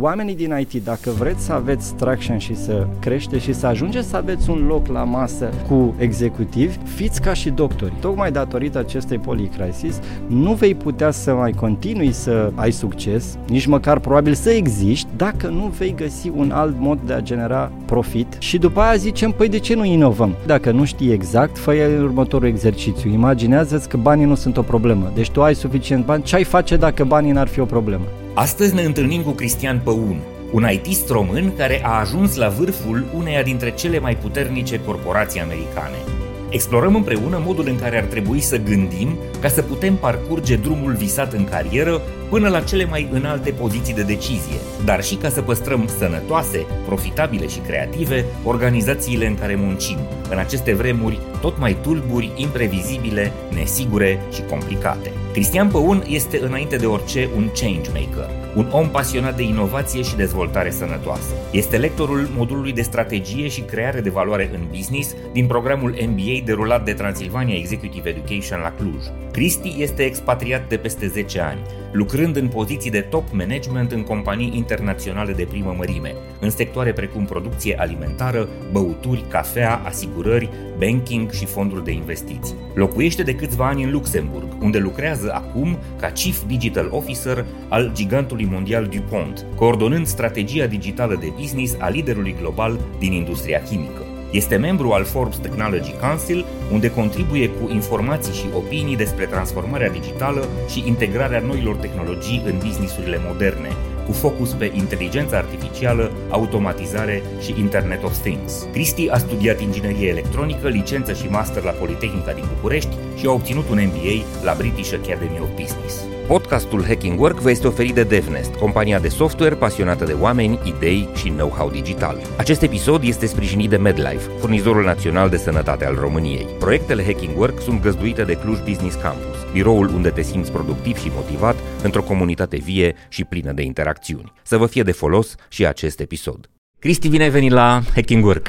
oamenii din IT, dacă vreți să aveți traction și să crește și să ajungeți să aveți un loc la masă cu executivi, fiți ca și doctori. Tocmai datorită acestei policrisis, nu vei putea să mai continui să ai succes, nici măcar probabil să existi, dacă nu vei găsi un alt mod de a genera profit și după aia zicem, păi de ce nu inovăm? Dacă nu știi exact, fă următorul exercițiu. Imaginează-ți că banii nu sunt o problemă. Deci tu ai suficient bani, ce ai face dacă banii n-ar fi o problemă? Astăzi ne întâlnim cu Cristian Păun, un ITist român care a ajuns la vârful uneia dintre cele mai puternice corporații americane. Explorăm împreună modul în care ar trebui să gândim ca să putem parcurge drumul visat în carieră până la cele mai înalte poziții de decizie, dar și ca să păstrăm sănătoase, profitabile și creative organizațiile în care muncim, în aceste vremuri tot mai tulburi, imprevizibile, nesigure și complicate. Cristian Păun este înainte de orice un change maker, un om pasionat de inovație și dezvoltare sănătoasă. Este lectorul modulului de strategie și creare de valoare în business din programul MBA derulat de Transilvania Executive Education la Cluj. Cristi este expatriat de peste 10 ani, lucrând în poziții de top management în companii internaționale de primă mărime, în sectoare precum producție alimentară, băuturi, cafea, asigurări, banking și fonduri de investiții. Locuiește de câțiva ani în Luxemburg, unde lucrează acum ca Chief Digital Officer al gigantului mondial DuPont, coordonând strategia digitală de business a liderului global din industria chimică. Este membru al Forbes Technology Council, unde contribuie cu informații și opinii despre transformarea digitală și integrarea noilor tehnologii în businessurile moderne, cu focus pe inteligența artificială, automatizare și Internet of Things. Cristi a studiat inginerie electronică, licență și master la Politehnica din București și a obținut un MBA la British Academy of Business. Podcastul Hacking Work vă este oferit de DevNest, compania de software pasionată de oameni, idei și know-how digital. Acest episod este sprijinit de MedLife, furnizorul național de sănătate al României. Proiectele Hacking Work sunt găzduite de Cluj Business Campus, biroul unde te simți productiv și motivat într-o comunitate vie și plină de interacțiuni. Să vă fie de folos și acest episod. Cristi, bine ai venit la Hacking Work!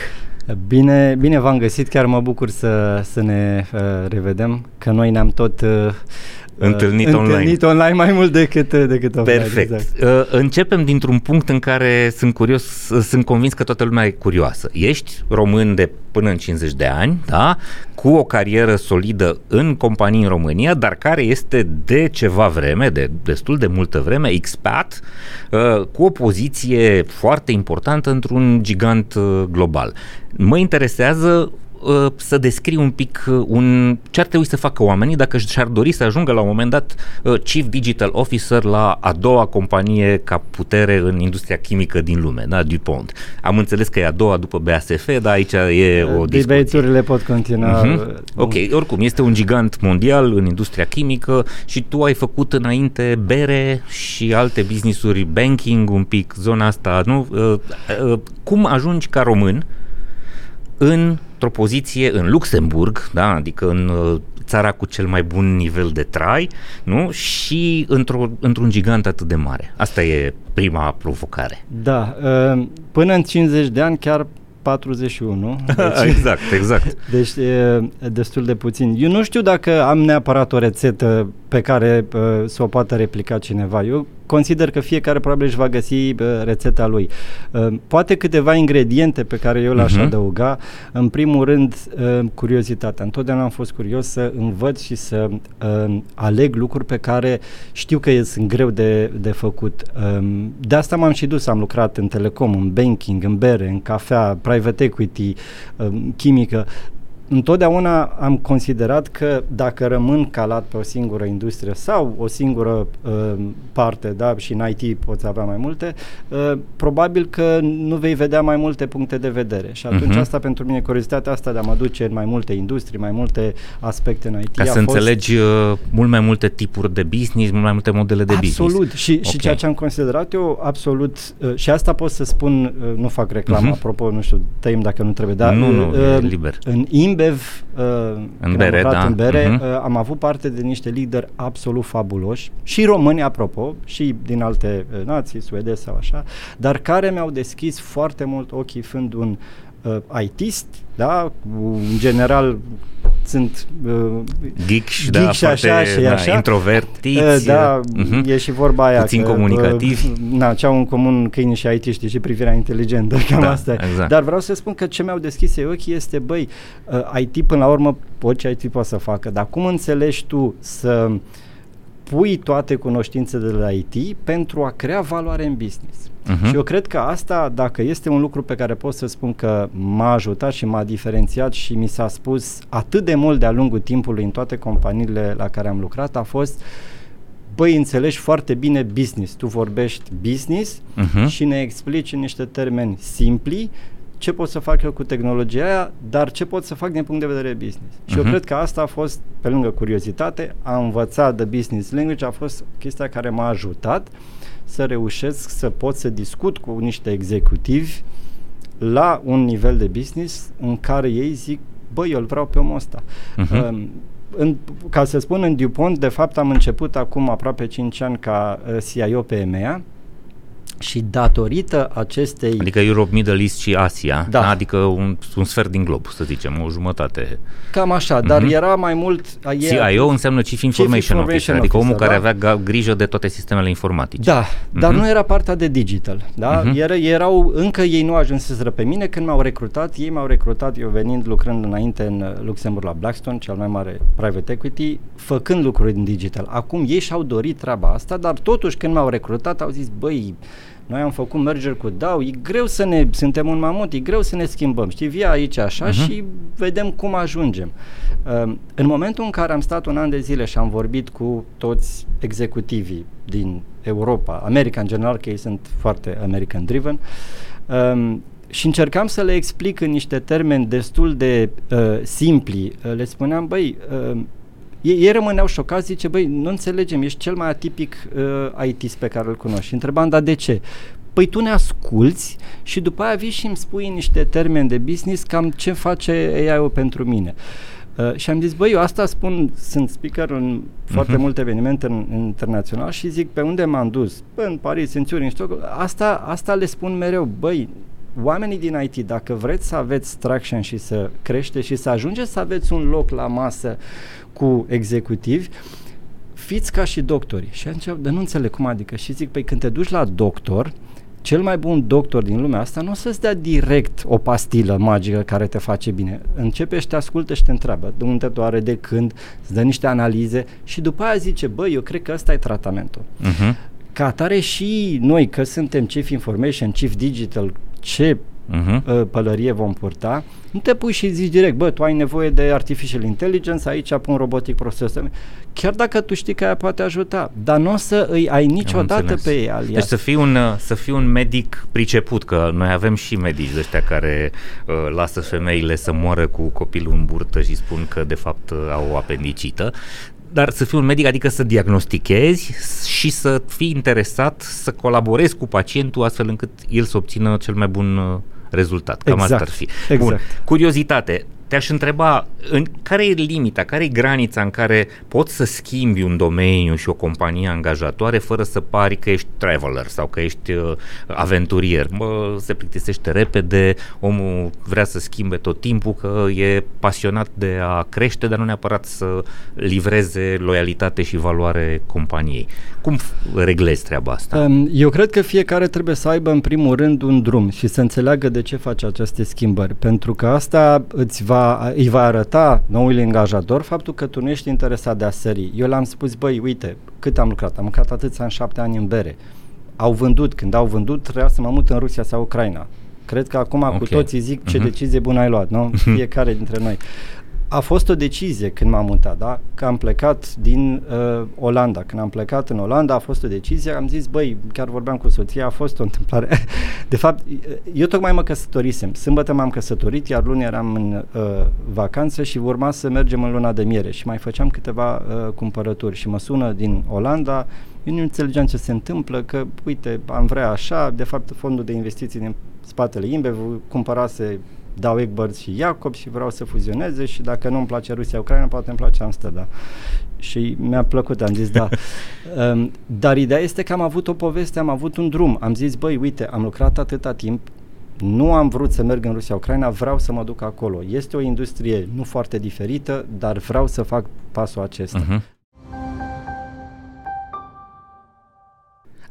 Bine, bine v-am găsit, chiar mă bucur să, să ne uh, revedem, că noi ne-am tot uh, Întâlnit, uh, online. Întâlnit online mai mult decât, decât offline. Perfect. Exact. Uh, începem dintr-un punct în care sunt curios, sunt convins că toată lumea e curioasă. Ești român de până în 50 de ani, da? cu o carieră solidă în companii în România, dar care este de ceva vreme, de destul de multă vreme, expat, uh, cu o poziție foarte importantă într-un gigant uh, global. Mă interesează Uh, să descrii un pic uh, un, ce ar trebui să facă oamenii dacă și-ar dori să ajungă la un moment dat uh, Chief Digital Officer la a doua companie ca putere în industria chimică din lume, da, DuPont. Am înțeles că e a doua după BASF, dar aici e o discuție. Debate-urile pot continua. Uh-huh. Ok, oricum, este un gigant mondial în industria chimică și tu ai făcut înainte bere și alte business-uri, banking, un pic, zona asta, nu? Uh, uh, cum ajungi ca român într-o poziție în Luxemburg, da, adică în uh, țara cu cel mai bun nivel de trai, nu? Și într-o, într-un gigant atât de mare. Asta e prima provocare. Da, uh, până în 50 de ani chiar 41. Deci, exact, exact. Deci e destul de puțin. Eu nu știu dacă am neapărat o rețetă pe care uh, să o poată replica cineva. Eu consider că fiecare probabil își va găsi uh, rețeta lui. Uh, poate câteva ingrediente pe care eu le-aș uh-huh. adăuga. În primul rând, uh, curiozitatea. Întotdeauna am fost curios să învăț și să uh, aleg lucruri pe care știu că sunt greu de, de făcut. Uh, de asta m-am și dus. Am lucrat în telecom, în banking, în bere, în cafea, private equity, uh, chimică întotdeauna am considerat că dacă rămân calat pe o singură industrie sau o singură uh, parte, da, și în IT poți avea mai multe, uh, probabil că nu vei vedea mai multe puncte de vedere. Și atunci uh-huh. asta pentru mine, curiozitatea asta de a mă duce în mai multe industrii, mai multe aspecte în IT. Ca să fost... înțelegi uh, mult mai multe tipuri de business, mult mai multe modele de absolut. business. Absolut. Și, okay. și ceea ce am considerat eu, absolut, uh, și asta pot să spun, uh, nu fac reclamă, uh-huh. apropo, nu știu, tăim dacă nu trebuie, dar nu, nu, uh, liber. în InBev, uh, în bere, da. în bere uh-huh. uh, am avut parte de niște lideri absolut fabuloși, și români, apropo, și din alte uh, nații, suedezi sau așa, dar care mi-au deschis foarte mult ochii fiind un uh, ITist, da, în general sunt uh, geek și, da, și așa și da, așa. introvertiți. Uh, da, uh-huh. e și vorba aia. Puțin că, comunicativ. Uh, na, ce au în comun câini și IT, știi, și privirea inteligentă, cam da, asta exact. Dar vreau să spun că ce mi-au deschis eu ochii este, băi, uh, IT până la urmă, orice IT poate să facă, dar cum înțelegi tu să pui toate cunoștințele de la IT pentru a crea valoare în business? Uh-huh. Și eu cred că asta, dacă este un lucru pe care pot să spun că m-a ajutat și m-a diferențiat și mi s-a spus atât de mult de-a lungul timpului în toate companiile la care am lucrat, a fost băi, înțelegi foarte bine business. Tu vorbești business uh-huh. și ne explici în niște termeni simpli ce pot să fac eu cu tehnologia aia, dar ce pot să fac din punct de vedere business. Uh-huh. Și eu mhm. cred că asta a fost, pe lângă curiozitate, a învățat de business language, a fost chestia care m-a ajutat uh, să reușesc să pot să discut cu niște executivi la un nivel de business în care ei zic, băi, eu îl vreau pe omul ăsta. Uh-huh. Uh, în, ca să spun, în DuPont, de fapt, am început acum aproape 5 ani ca uh, CIO pe EMEA, și datorită acestei... Adică Europe, Middle East și Asia, da. adică un, un sfert din glob, să zicem, o jumătate. Cam așa, dar mm-hmm. era mai mult... CIO înseamnă Chief Information, Chief Information Officer, adică omul da? care avea grijă de toate sistemele informatice. Da, mm-hmm. dar nu era partea de digital. Da? Mm-hmm. Era, erau, încă ei nu ajunseseră pe mine când m-au recrutat, ei m-au recrutat, eu venind lucrând înainte în Luxemburg la Blackstone, cel mai mare private equity, făcând lucruri în digital. Acum ei și-au dorit treaba asta, dar totuși când m-au recrutat au zis, băi, noi am făcut merger cu DAO, e greu să ne, suntem un mamut, e greu să ne schimbăm, știi, via aici așa uh-huh. și vedem cum ajungem. Uh, în momentul în care am stat un an de zile și am vorbit cu toți executivii din Europa, America în general, că ei sunt foarte American driven, um, și încercam să le explic în niște termeni destul de uh, simpli. Uh, le spuneam, băi, uh, ei, ei rămâneau șocați, zice, băi, nu înțelegem, ești cel mai atipic uh, IT pe care îl cunoști. Și întrebam, dar de ce? Păi tu ne asculți și după aia vii și îmi spui niște termeni de business cam ce face AI-ul pentru mine. Uh, și am zis, băi, eu asta spun, sunt speaker în foarte uh-huh. multe evenimente în, în internațional și zic, pe unde m-am dus? Bă, în Paris, în Zurich, în Stockholm. Asta, asta le spun mereu, băi, oamenii din IT, dacă vreți să aveți traction și să crește și să ajungeți să aveți un loc la masă cu executivi, fiți ca și doctorii. Și atunci, dar nu înțeleg cum adică. Și zic, păi când te duci la doctor, cel mai bun doctor din lumea asta nu o să-ți dea direct o pastilă magică care te face bine. Începe și te ascultă și te întreabă de unde doare, de când, îți dă niște analize și după aia zice, băi, eu cred că ăsta e tratamentul. Uh-huh. Ca atare și noi, că suntem Chief Information, Chief Digital, ce uh-huh. pălărie vom purta, nu te pui și zici direct, bă, tu ai nevoie de artificial intelligence, aici pun robotic processor. Chiar dacă tu știi că aia poate ajuta, dar nu o să îi ai niciodată pe ei alias. Deci să fii, un, să fii un medic priceput, că noi avem și medici de ăștia care uh, lasă femeile să moară cu copilul în burtă și spun că de fapt uh, au o apendicită, dar să fii un medic, adică să diagnostichezi și să fii interesat să colaborezi cu pacientul astfel încât el să obțină cel mai bun uh, rezultat. Cam exact, asta ar fi. Exact. Bun. Curiozitate, te-aș întreba în care e limita, care e granița în care poți să schimbi un domeniu și o companie angajatoare fără să pari că ești traveler sau că ești uh, aventurier. Mă, se plictisește repede, omul vrea să schimbe tot timpul, că e pasionat de a crește, dar nu neapărat să livreze loialitate și valoare companiei. Cum reglezi treaba asta? Um, eu cred că fiecare trebuie să aibă în primul rând un drum și să înțeleagă de ce face aceste schimbări, pentru că asta îți va va, îi va arăta noului angajator faptul că tu nu ești interesat de a sări. Eu le-am spus, băi, uite, cât am lucrat? Am lucrat atâția în șapte ani în bere. Au vândut, când au vândut, trebuia să mă mut în Rusia sau Ucraina. Cred că acum okay. cu toții zic ce uh-huh. decizie bună ai luat, nu? Fiecare dintre noi a fost o decizie când m-am mutat, da? Că am plecat din uh, Olanda. Când am plecat în Olanda a fost o decizie, am zis, băi, chiar vorbeam cu soția, a fost o întâmplare. De fapt, eu tocmai mă căsătorisem. Sâmbătă m-am căsătorit, iar luni eram în uh, vacanță și urma să mergem în luna de miere și mai făceam câteva uh, cumpărături și mă sună din Olanda, eu nu înțelegeam ce se întâmplă, că, uite, am vrea așa, de fapt, fondul de investiții din spatele INBEV cumpărase dau Egbert și Iacob și vreau să fuzioneze și dacă nu îmi place Rusia-Ucraina, poate îmi place Amsterdam. Și mi-a plăcut, am zis da. um, dar ideea este că am avut o poveste, am avut un drum. Am zis, băi, uite, am lucrat atâta timp, nu am vrut să merg în Rusia-Ucraina, vreau să mă duc acolo. Este o industrie nu foarte diferită, dar vreau să fac pasul acesta. Uh-huh.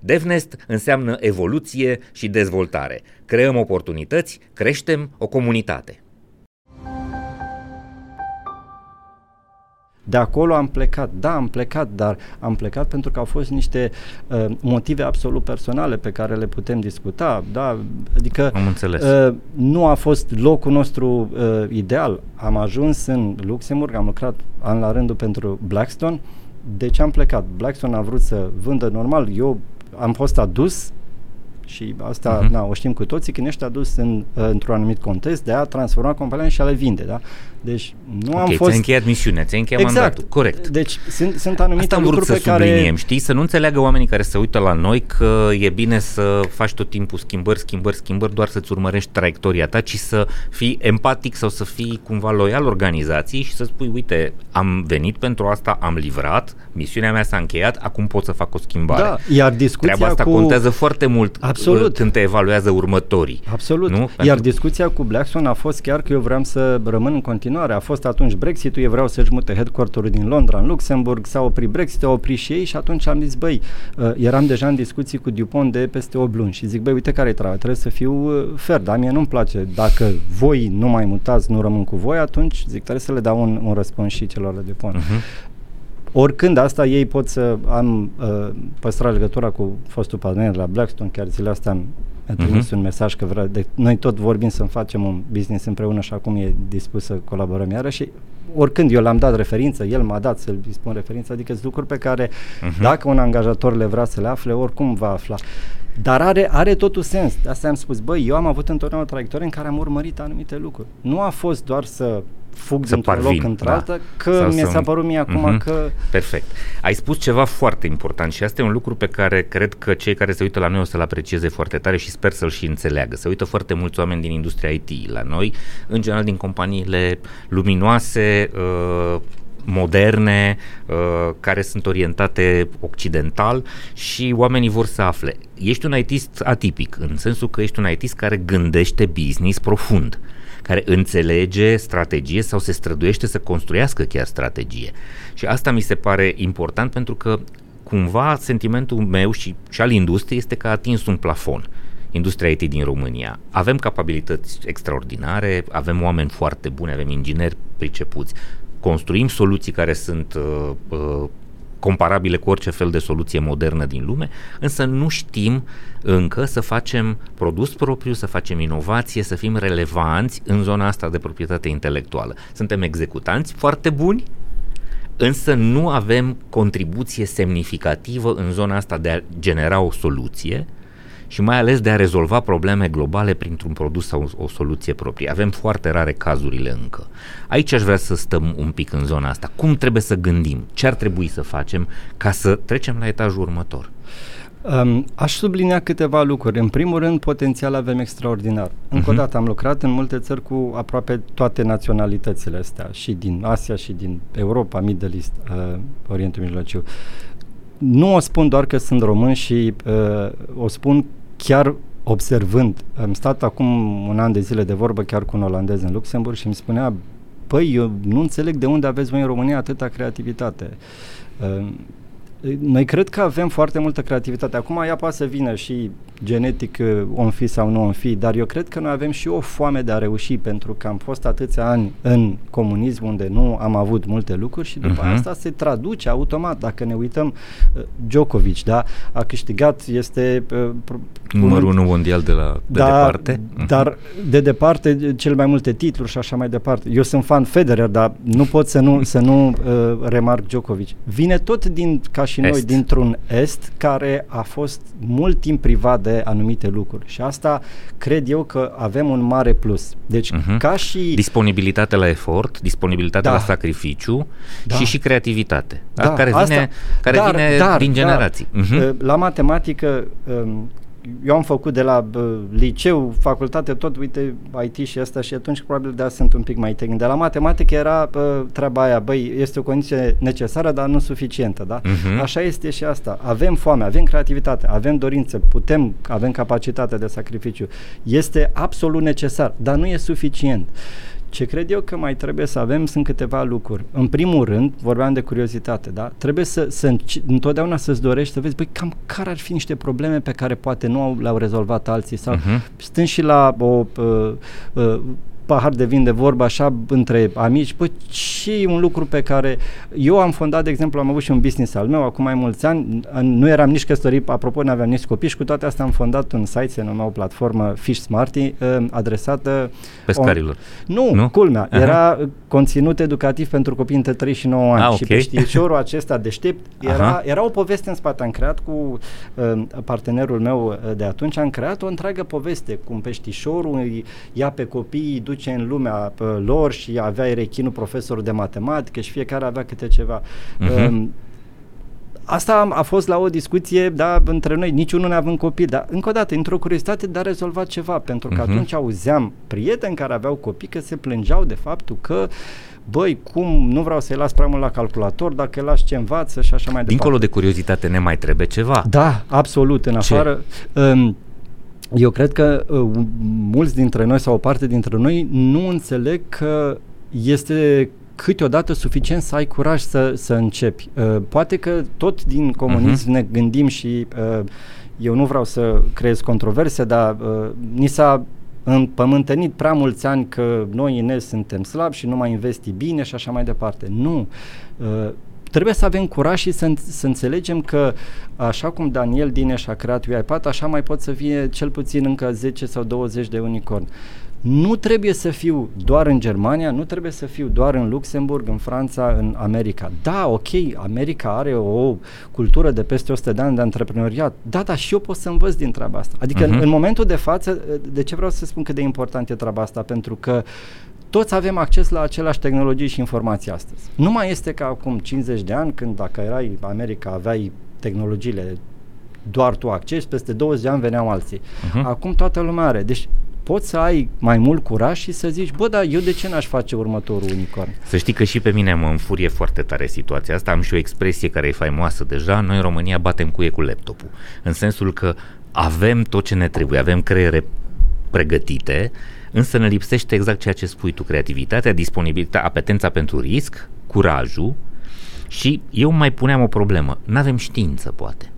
DevNest înseamnă evoluție și dezvoltare. Creăm oportunități, creștem o comunitate. De acolo am plecat, da, am plecat, dar am plecat pentru că au fost niște uh, motive absolut personale pe care le putem discuta, da, adică am înțeles. Uh, nu a fost locul nostru uh, ideal. Am ajuns în Luxemburg, am lucrat an la rândul pentru Blackstone, deci am plecat. Blackstone a vrut să vândă normal, eu am fost adus și asta uh-huh. na, o știm cu toții, când ești adus în, uh, într-un anumit context, de a transforma compania și a le vinde, da? Deci nu okay, am fost... ți-ai încheiat misiunea, ți-ai încheiat exact. mandatul, corect. Deci sunt, sunt anumite Asta am vrut să pe subliniem, care... știi? Să nu înțeleagă oamenii care se uită la noi că e bine să faci tot timpul schimbări, schimbări, schimbări, doar să-ți urmărești traiectoria ta, ci să fii empatic sau să fii cumva loial organizației și să spui, uite, am venit pentru asta, am livrat, misiunea mea s-a încheiat, acum pot să fac o schimbare. Da, iar discuția Treaba asta cu... contează foarte mult Absolut. când te evaluează următorii. Absolut. Nu? Iar pentru... discuția cu Blackstone a fost chiar că eu vreau să rămân în continuare. A fost atunci atunci Brexit-ul, ei vreau să-și mute headquarter-ul din Londra în Luxemburg, s-a oprit Brexit, au oprit și ei și atunci am zis, băi, uh, eram deja în discuții cu Dupont de peste 8 luni și zic, băi, uite care e treaba, trebuie să fiu uh, fer, dar mie nu-mi place, dacă voi nu mai mutați, nu rămân cu voi, atunci zic, trebuie să le dau un, un răspuns și celor de Dupont. Uh-huh. Oricând asta ei pot să am uh, păstrat legătura cu fostul partener la Blackstone, chiar zilele astea am a trimis uh-huh. un mesaj că vrea, de, noi tot vorbim să facem un business împreună și acum e dispus să colaborăm iară și oricând eu l-am dat referință, el m-a dat să-l spun referință, adică sunt lucruri pe care uh-huh. dacă un angajator le vrea să le afle, oricum va afla. Dar are, are totul sens. De asta am spus, băi, eu am avut întotdeauna o traiectorie în care am urmărit anumite lucruri. Nu a fost doar să fug să dintr-un parvin, loc într-altă, da. că Sau mi s-a părut mie acum uh-huh. că... Perfect. Ai spus ceva foarte important și asta e un lucru pe care cred că cei care se uită la noi o să-l aprecieze foarte tare și sper să-l și înțeleagă. Se uită foarte mulți oameni din industria IT la noi, în general din companiile luminoase, uh, moderne, uh, care sunt orientate occidental și oamenii vor să afle. Ești un ITist atipic, în sensul că ești un ITist care gândește business profund care înțelege strategie sau se străduiește să construiască chiar strategie. Și asta mi se pare important pentru că cumva sentimentul meu și, și al industriei este că a atins un plafon industria IT din România. Avem capabilități extraordinare, avem oameni foarte buni, avem ingineri pricepuți, construim soluții care sunt uh, uh, comparabile cu orice fel de soluție modernă din lume, însă nu știm încă să facem produs propriu, să facem inovație, să fim relevanți în zona asta de proprietate intelectuală. Suntem executanți foarte buni, însă nu avem contribuție semnificativă în zona asta de a genera o soluție și mai ales de a rezolva probleme globale printr-un produs sau o soluție proprie. Avem foarte rare cazurile încă. Aici aș vrea să stăm un pic în zona asta. Cum trebuie să gândim? Ce ar trebui să facem ca să trecem la etajul următor? Um, aș sublinia câteva lucruri. În primul rând, potențial avem extraordinar. Încă uh-huh. o mhm. dată, am lucrat în multe țări cu aproape toate naționalitățile astea, și din Asia, și din Europa, Middle East, uh, Orientul Mijlociu. Nu o spun doar că sunt român și uh, o spun chiar observând, am stat acum un an de zile de vorbă chiar cu un olandez în Luxemburg și mi spunea, păi, eu nu înțeleg de unde aveți voi în România atâta creativitate. Uh, noi cred că avem foarte multă creativitate. Acum ea poate să vină și genetic uh, om fi sau nu om fi, dar eu cred că noi avem și o foame de a reuși pentru că am fost atâția ani în comunism unde nu am avut multe lucruri și după uh-huh. asta se traduce automat. Dacă ne uităm, uh, Djokovic, da, a câștigat, este uh, numărul unu mondial de la de da, departe. Uh-huh. Dar de departe cel mai multe titluri și așa mai departe. Eu sunt fan Federer, dar nu pot să nu să nu uh, remarc Djokovic. Vine tot din ca și est. noi dintr-un est care a fost mult timp privat de anumite lucruri și asta cred eu că avem un mare plus. Deci uh-huh. ca și... Disponibilitate la efort, disponibilitate da. la sacrificiu da. și și creativitate, da, da care vine, asta, care dar, vine dar, din generații. Dar, uh-huh. La matematică um, eu am făcut de la uh, liceu, facultate, tot, uite, IT și asta și atunci probabil de sunt un pic mai tehnic. De la matematică era uh, treaba aia, băi, este o condiție necesară, dar nu suficientă, da? Uh-huh. Așa este și asta. Avem foame, avem creativitate, avem dorință, putem, avem capacitate de sacrificiu. Este absolut necesar, dar nu e suficient. Ce cred eu că mai trebuie să avem sunt câteva lucruri. În primul rând, vorbeam de curiozitate, da? Trebuie să, să întotdeauna să-ți dorești să vezi, băi, cam care ar fi niște probleme pe care poate nu le-au rezolvat alții sau uh-huh. stând și la o uh, uh, pahar de vin de vorbă așa între amici, păi și un lucru pe care eu am fondat, de exemplu, am avut și un business al meu acum mai mulți ani, nu eram nici căsătorit, apropo, nu aveam nici copii și cu toate astea am fondat un site, se numea o platformă Fish Smarty, ă, adresată pescarilor. On... Nu, nu, culmea, uh-huh. era conținut educativ pentru copii între 3 și 9 ani ah, și okay. peștișorul acesta deștept era, uh-huh. era o poveste în spate, am creat cu uh, partenerul meu de atunci, am creat o întreagă poveste cum peștișorul îi ia pe copii, îi duce duce în lumea lor și avea rechinul profesorul de matematică și fiecare avea câte ceva. Uh-huh. Asta a fost la o discuție, da, între noi, niciunul nu având copii, dar încă o dată, într-o curiozitate de a rezolva ceva, pentru că uh-huh. atunci auzeam prieteni care aveau copii că se plângeau de faptul că băi, cum, nu vreau să-i las prea mult la calculator, dacă îi las ce învață și așa mai departe. Dincolo de curiozitate ne mai trebuie ceva. Da, absolut, în afară. Um, eu cred că uh, mulți dintre noi sau o parte dintre noi nu înțeleg că este câteodată suficient să ai curaj să, să începi. Uh, poate că tot din comunism uh-huh. ne gândim și uh, eu nu vreau să creez controverse, dar uh, ni s-a împământenit prea mulți ani că noi în suntem slabi și nu mai investi bine și așa mai departe. Nu. Uh, trebuie să avem curaj și să, să înțelegem că așa cum Daniel Dineș a creat UiPath, așa mai pot să fie cel puțin încă 10 sau 20 de unicorn. Nu trebuie să fiu doar în Germania, nu trebuie să fiu doar în Luxemburg, în Franța, în America. Da, ok, America are o cultură de peste 100 de ani de antreprenoriat. Da, dar și eu pot să învăț din treaba asta. Adică uh-huh. în, mhm. în momentul de față, de ce vreau să spun cât de important e treaba asta? Pentru că toți avem acces la aceleași tehnologii și informații astăzi. Nu mai este ca acum 50 de ani, când dacă erai America, aveai tehnologiile doar tu acces, peste 20 de ani veneau alții. Uh-huh. Acum toată lumea are. Deci poți să ai mai mult curaj și să zici, bă, dar eu de ce n-aș face următorul unicorn? Să știi că și pe mine mă înfurie foarte tare situația asta. Am și o expresie care e faimoasă deja. Noi în România batem cuie cu laptopul. În sensul că avem tot ce ne trebuie, avem creiere pregătite, însă ne lipsește exact ceea ce spui tu, creativitatea, disponibilitatea, apetența pentru risc, curajul și eu mai puneam o problemă, nu avem știință poate.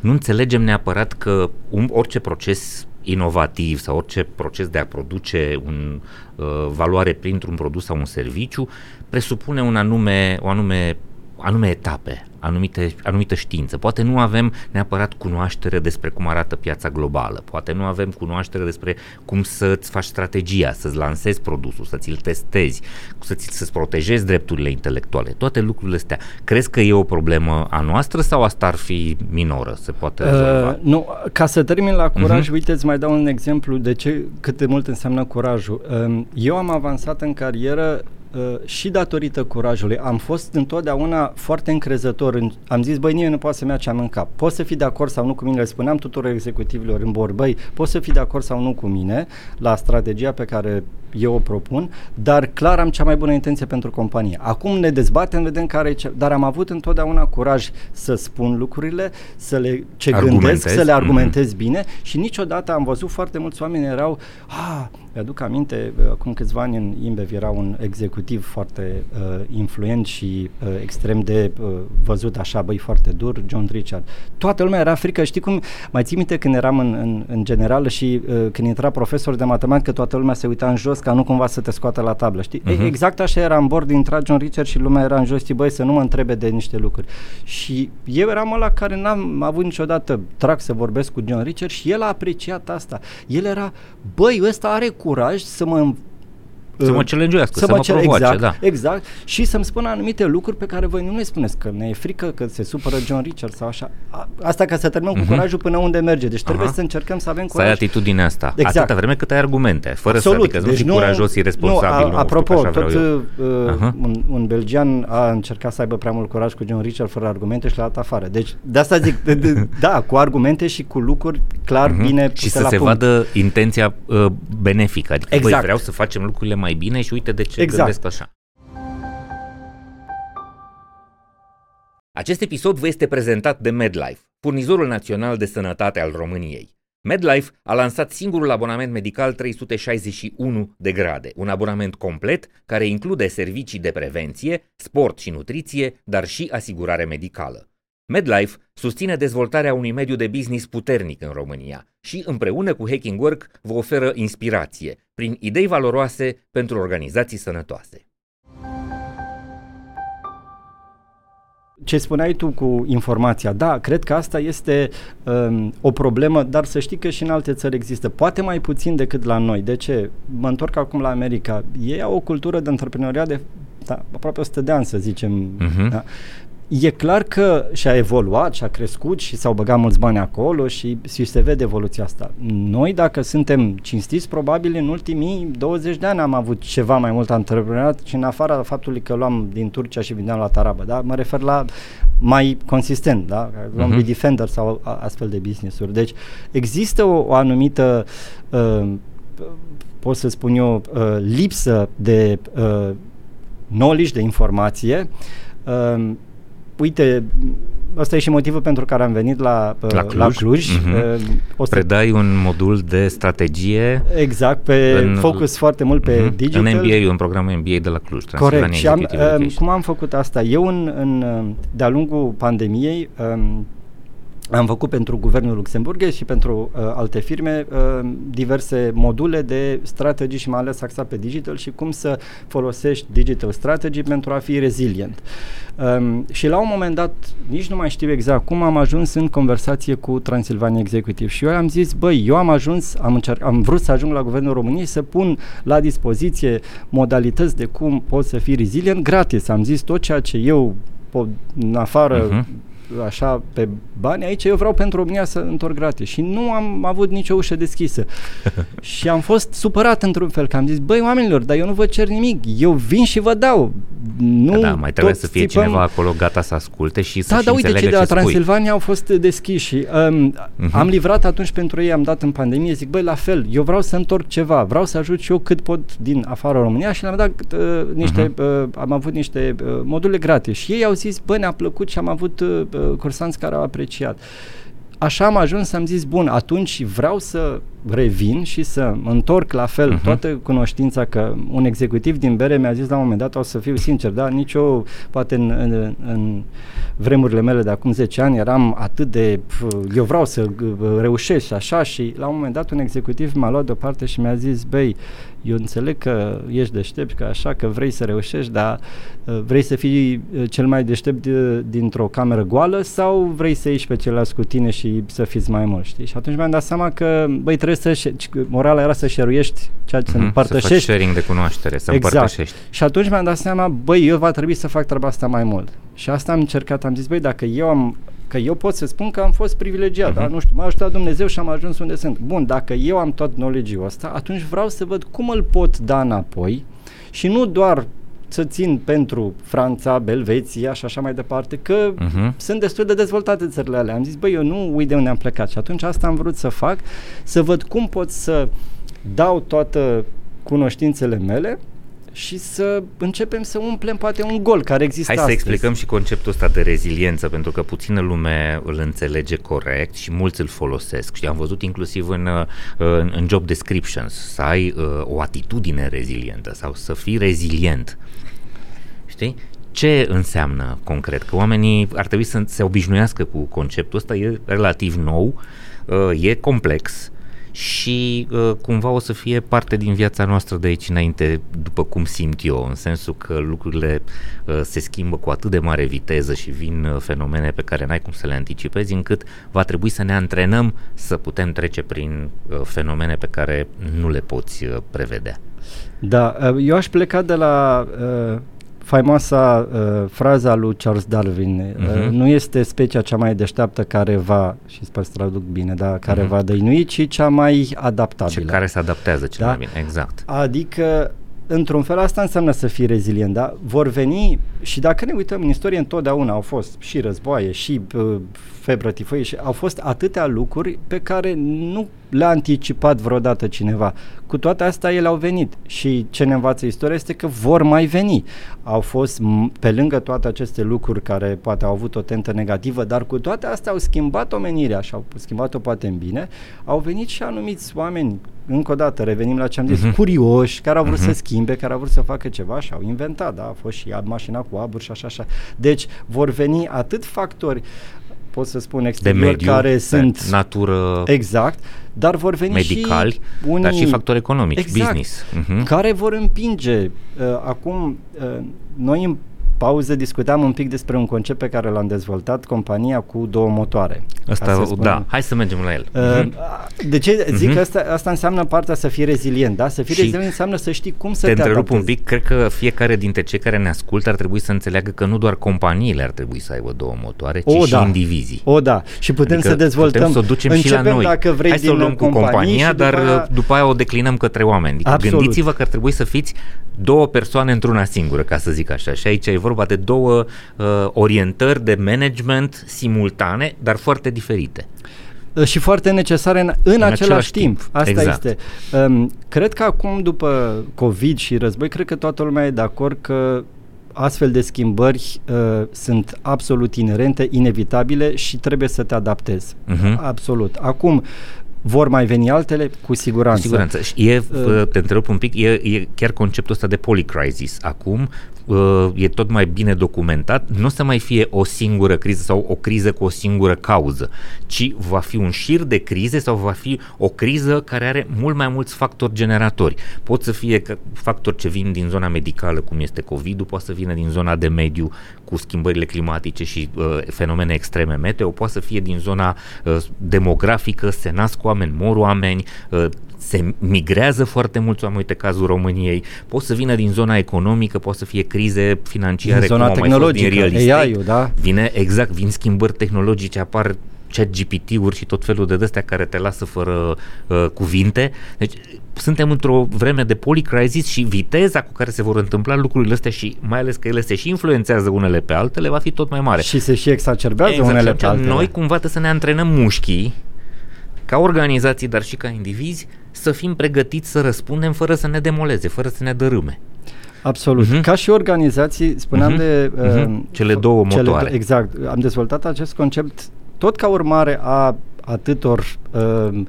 Nu înțelegem neapărat că un, orice proces inovativ sau orice proces de a produce un uh, valoare printr-un produs sau un serviciu presupune un anume, o anume anume etape, anumite, anumită știință. Poate nu avem neapărat cunoaștere despre cum arată piața globală, poate nu avem cunoaștere despre cum să-ți faci strategia, să-ți lansezi produsul, să ți-l testezi, să-ți, să-ți protejezi drepturile intelectuale. Toate lucrurile astea. Crezi că e o problemă a noastră sau asta ar fi minoră? Se poate rezolva? Uh, nu, ca să termin la curaj, uh-huh. uite, îți mai dau un exemplu de ce, cât de mult înseamnă curajul. Uh, eu am avansat în carieră Uh, și datorită curajului, am fost întotdeauna foarte încrezător. În, am zis, băi, nimeni nu poate să-mi ia ce am în cap. Poți să fii de acord sau nu cu mine, le spuneam tuturor executivilor în bord, băi, poți să fii de acord sau nu cu mine la strategia pe care eu o propun, dar clar am cea mai bună intenție pentru companie. Acum ne dezbatem, vedem care e ce, dar am avut întotdeauna curaj să spun lucrurile, să le ce gândesc, să le argumentez mm-hmm. bine și niciodată am văzut foarte mulți oameni erau, ah, mi-aduc aminte, acum câțiva ani în InBev era un executiv foarte uh, influent și uh, extrem de uh, văzut așa, băi, foarte dur, John Richard. Toată lumea era frică, știi cum, mai ții minte când eram în, în, în general și uh, când intra profesor de matematică, toată lumea se uita în jos ca nu cumva să te scoată la tablă, știi? Uh-huh. Exact așa era în bord, intra John Richard și lumea era în jos, știi, băi, să nu mă întrebe de niște lucruri. Și eu eram ăla care n-am avut niciodată trag să vorbesc cu John Richard și el a apreciat asta. El era, băi, ăsta are curaj să mă Să mă challenge să, să mă, cer, provoace, exact, da. Exact, și să-mi spună anumite lucruri pe care voi nu le spuneți, că ne e frică, că se supără John Richard sau așa. Asta ca să terminăm uh-huh. cu mhm. curajul până unde merge. Deci trebuie uh-huh. să încercăm să avem curaj. Să ai atitudinea asta. Exact. Atâta vreme cât ai argumente, fără Absolut. să adică deci nu fii curajos, irresponsabil. Nu, a, apropo, știu, tot uh, uh-huh. un, un belgian a încercat să aibă prea mult curaj cu John Richard fără argumente și l-a dat afară. Deci de asta zic, de, de, da, cu argumente și cu lucruri clar uh-huh. bine Și să se punct. vadă intenția uh, benefică. Adică, exact. băi, vreau să facem lucrurile mai bine și uite de ce exact. gândesc așa. Acest episod vă este prezentat de MedLife, furnizorul național de sănătate al României. MedLife a lansat singurul abonament medical 361 de grade, un abonament complet care include servicii de prevenție, sport și nutriție, dar și asigurare medicală. MedLife susține dezvoltarea unui mediu de business puternic în România și, împreună cu Hacking Work, vă oferă inspirație prin idei valoroase pentru organizații sănătoase. ce spuneai tu cu informația, da, cred că asta este um, o problemă, dar să știi că și în alte țări există, poate mai puțin decât la noi. De ce? Mă întorc acum la America. Ei au o cultură de antreprenoriat de da, aproape 100 de ani, să zicem. Uh-huh. Da? E clar că și-a evoluat, și-a crescut și s-au băgat mulți bani acolo și, și se vede evoluția asta. Noi, dacă suntem cinstiți, probabil în ultimii 20 de ani am avut ceva mai mult antreprenoriat și în afara faptului că luam din Turcia și vindeam la Tarabă, da? Mă refer la mai consistent, da? Luam uh-huh. Defender sau astfel de business-uri. Deci există o, o anumită uh, pot să spun eu, uh, lipsă de uh, knowledge, de informație uh, uite, Asta e și motivul pentru care am venit la, la Cluj. La Cluj. Uh-huh. O să... Predai un modul de strategie. Exact, pe în, focus foarte mult pe uh-huh. digital. În MBA, în programul MBA de la Cluj. Corect. Și am, um, cum am făcut asta? Eu, în, în, de-a lungul pandemiei, um, am făcut pentru Guvernul Luxemburghez și pentru uh, alte firme uh, diverse module de strategii și mai ales axat pe digital și cum să folosești digital strategy pentru a fi rezilient. Um, și la un moment dat, nici nu mai știu exact cum, am ajuns în conversație cu Transilvania Executive și eu am zis, băi, eu am ajuns, am, încerc, am vrut să ajung la Guvernul României să pun la dispoziție modalități de cum pot să fii rezilient gratis. Am zis tot ceea ce eu pot, în afară uh-huh așa pe bani, aici eu vreau pentru România să întorc gratis. Și nu am avut nicio ușă deschisă. și am fost supărat într-un fel, că am zis, băi oamenilor, dar eu nu vă cer nimic, eu vin și vă dau. Nu da, da mai trebuie să fie țipăm... cineva acolo gata să asculte și să Da, da, uite, cei de la Transilvania spui. au fost deschiși. Um, uh-huh. Am livrat atunci pentru ei, am dat în pandemie, zic, băi, la fel, eu vreau să întorc ceva, vreau să ajut și eu cât pot din afara România și le-am dat uh, niște, uh-huh. uh, am avut niște uh, module gratis. Și ei au zis, bă, ne-a plăcut și am avut uh, cursanți care au apreciat. Așa am ajuns să am zis, bun, atunci vreau să revin și să întorc la fel uh-huh. toată cunoștința că un executiv din bere mi-a zis la un moment dat, o să fiu sincer, da, nicio, poate în, în, în vremurile mele de acum 10 ani eram atât de, eu vreau să reușesc și așa și la un moment dat un executiv m-a luat deoparte și mi-a zis, băi, eu înțeleg că ești deștept, că așa, că vrei să reușești, dar uh, vrei să fii uh, cel mai deștept dintr-o cameră goală sau vrei să ieși pe ceilalți cu tine și să fiți mai mulți, știi? Și atunci mi-am dat seama că, băi, trebuie să, morala era să șeruiești ceea ce mm-hmm, împărtășești. Să faci sharing de cunoaștere, să exact. împărtășești. Și atunci mi-am dat seama, băi, eu va trebui să fac treaba asta mai mult. Și asta am încercat, am zis, băi, dacă eu am că eu pot să spun că am fost privilegiat, uh-huh. da? nu știu, m-a ajutat Dumnezeu și am ajuns unde sunt. Bun, dacă eu am tot knowledge-ul ăsta, atunci vreau să văd cum îl pot da înapoi și nu doar să țin pentru Franța, Belveția și așa mai departe, că uh-huh. sunt destul de dezvoltate țările alea. Am zis, băi, eu nu uit de unde am plecat și atunci asta am vrut să fac, să văd cum pot să dau toată cunoștințele mele și să începem să umplem poate un gol care există Hai astăzi. să explicăm și conceptul ăsta de reziliență, pentru că puțină lume îl înțelege corect și mulți îl folosesc. Și am văzut inclusiv în, uh, în, în job descriptions să ai uh, o atitudine rezilientă sau să fii rezilient. Știi? Ce înseamnă concret? Că oamenii ar trebui să se obișnuiască cu conceptul ăsta, e relativ nou, uh, e complex, și uh, cumva o să fie parte din viața noastră de aici înainte, după cum simt eu, în sensul că lucrurile uh, se schimbă cu atât de mare viteză și vin uh, fenomene pe care n-ai cum să le anticipezi, încât va trebui să ne antrenăm să putem trece prin uh, fenomene pe care nu le poți uh, prevedea. Da, uh, eu aș pleca de la uh, faimoasa uh, fraza lui Charles Darwin, uh, uh-huh. nu este specia cea mai deșteaptă care va, și sper să traduc bine, da, care uh-huh. va dăinui, ci cea mai adaptabilă. Ce care se adaptează cel da? mai bine, exact. Adică într-un fel asta înseamnă să fii rezilient, da? Vor veni și dacă ne uităm în istorie întotdeauna au fost și războaie și uh, febră tifoie și au fost atâtea lucruri pe care nu le-a anticipat vreodată cineva. Cu toate astea ele au venit și ce ne învață istoria este că vor mai veni. Au fost pe lângă toate aceste lucruri care poate au avut o tentă negativă, dar cu toate astea au schimbat omenirea și au schimbat-o poate în bine, au venit și anumiți oameni încă o dată, revenim la ce am zis, uh-huh. curioși, care au vrut uh-huh. să schimbe, care au vrut să facă ceva și au inventat, da, a fost și mașina cu abur și așa, așa. Deci vor veni atât factori pot să spun exterior, de mediu, care sunt natură exact, dar vor veni medicali, și unii, dar și factori economici, exact, business, uh-huh. care vor împinge. Uh, acum, uh, noi în pauză discutam un pic despre un concept pe care l-am dezvoltat, compania cu două motoare. Asta, da, hai să mergem la el. Uh, de ce zic uh-huh. că asta, asta înseamnă partea să fii rezilient, da? Să fii și rezilient înseamnă să știi cum să te, te întrerup un pic, cred că fiecare dintre cei care ne ascultă ar trebui să înțeleagă că nu doar companiile ar trebui să aibă două motoare, ci o, și da. indivizii. O, da. Și putem adică să dezvoltăm. Putem să o ducem Începem și la noi. dacă vrei hai să o luăm cu compania, dar după aia... după aia o declinăm către oameni. Adică Absolut. gândiți-vă că ar trebui să fiți două persoane într-una singură, ca să zic așa. Și aici e vorba de două uh, orientări de management simultane, dar foarte diferite uh, și foarte necesare în, în, în același, același timp. timp. Asta exact. este. Um, cred că acum, după COVID și război, cred că toată lumea e de acord că astfel de schimbări uh, sunt absolut inerente, inevitabile și trebuie să te adaptezi. Uh-huh. Absolut. Acum, vor mai veni altele? Cu siguranță. Cu siguranță. E, uh, te întrerup un pic, e, e chiar conceptul ăsta de polycrisis. Acum uh, e tot mai bine documentat, nu o să mai fie o singură criză sau o criză cu o singură cauză, ci va fi un șir de crize sau va fi o criză care are mult mai mulți factori generatori. Pot să fie factori ce vin din zona medicală, cum este COVID-ul, poate să vină din zona de mediu, cu schimbările climatice și uh, fenomene extreme. Meteo, poate să fie din zona uh, demografică, se nasc oameni, mor oameni, uh, se migrează foarte mulți oameni, uite cazul României, pot să vină din zona economică, pot să fie crize financiare, din zona tehnologică, din real estate, AI-ul, da? Vine, exact, vin schimbări tehnologice, apar chat GPT-uri și tot felul de destea care te lasă fără uh, cuvinte. Deci suntem într-o vreme de polycrisis și viteza cu care se vor întâmpla lucrurile astea și mai ales că ele se și influențează unele pe altele va fi tot mai mare. Și se și exacerbează exact, unele pe altele. Noi cumva trebuie să ne antrenăm mușchii ca organizații, dar și ca indivizi, să fim pregătiți să răspundem fără să ne demoleze, fără să ne dărâme. Absolut. Uh-huh. Ca și organizații, spuneam uh-huh. de... Uh, uh-huh. Cele două motoare. Cele, exact. Am dezvoltat acest concept tot ca urmare a atâtor uh,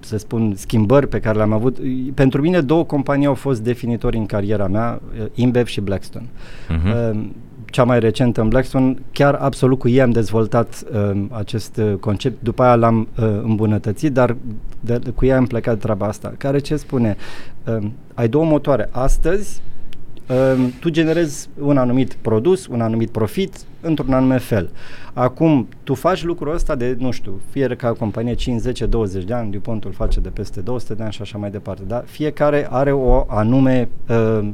să spun, schimbări pe care le-am avut. Pentru mine două companii au fost definitori în cariera mea, uh, InBev și Blackstone. Uh-huh. Uh, cea mai recentă în Blackstone, chiar absolut cu ei am dezvoltat uh, acest uh, concept, după aia l-am uh, îmbunătățit, dar de, de, cu ei am plecat treaba asta, care ce spune? Uh, ai două motoare. Astăzi uh, tu generezi un anumit produs, un anumit profit într-un anume fel. Acum, tu faci lucrul ăsta de, nu știu, fie ca companie 5, 10, 20 de ani, DuPont îl face de peste 200 de ani și așa mai departe, da? Fiecare are o anume uh,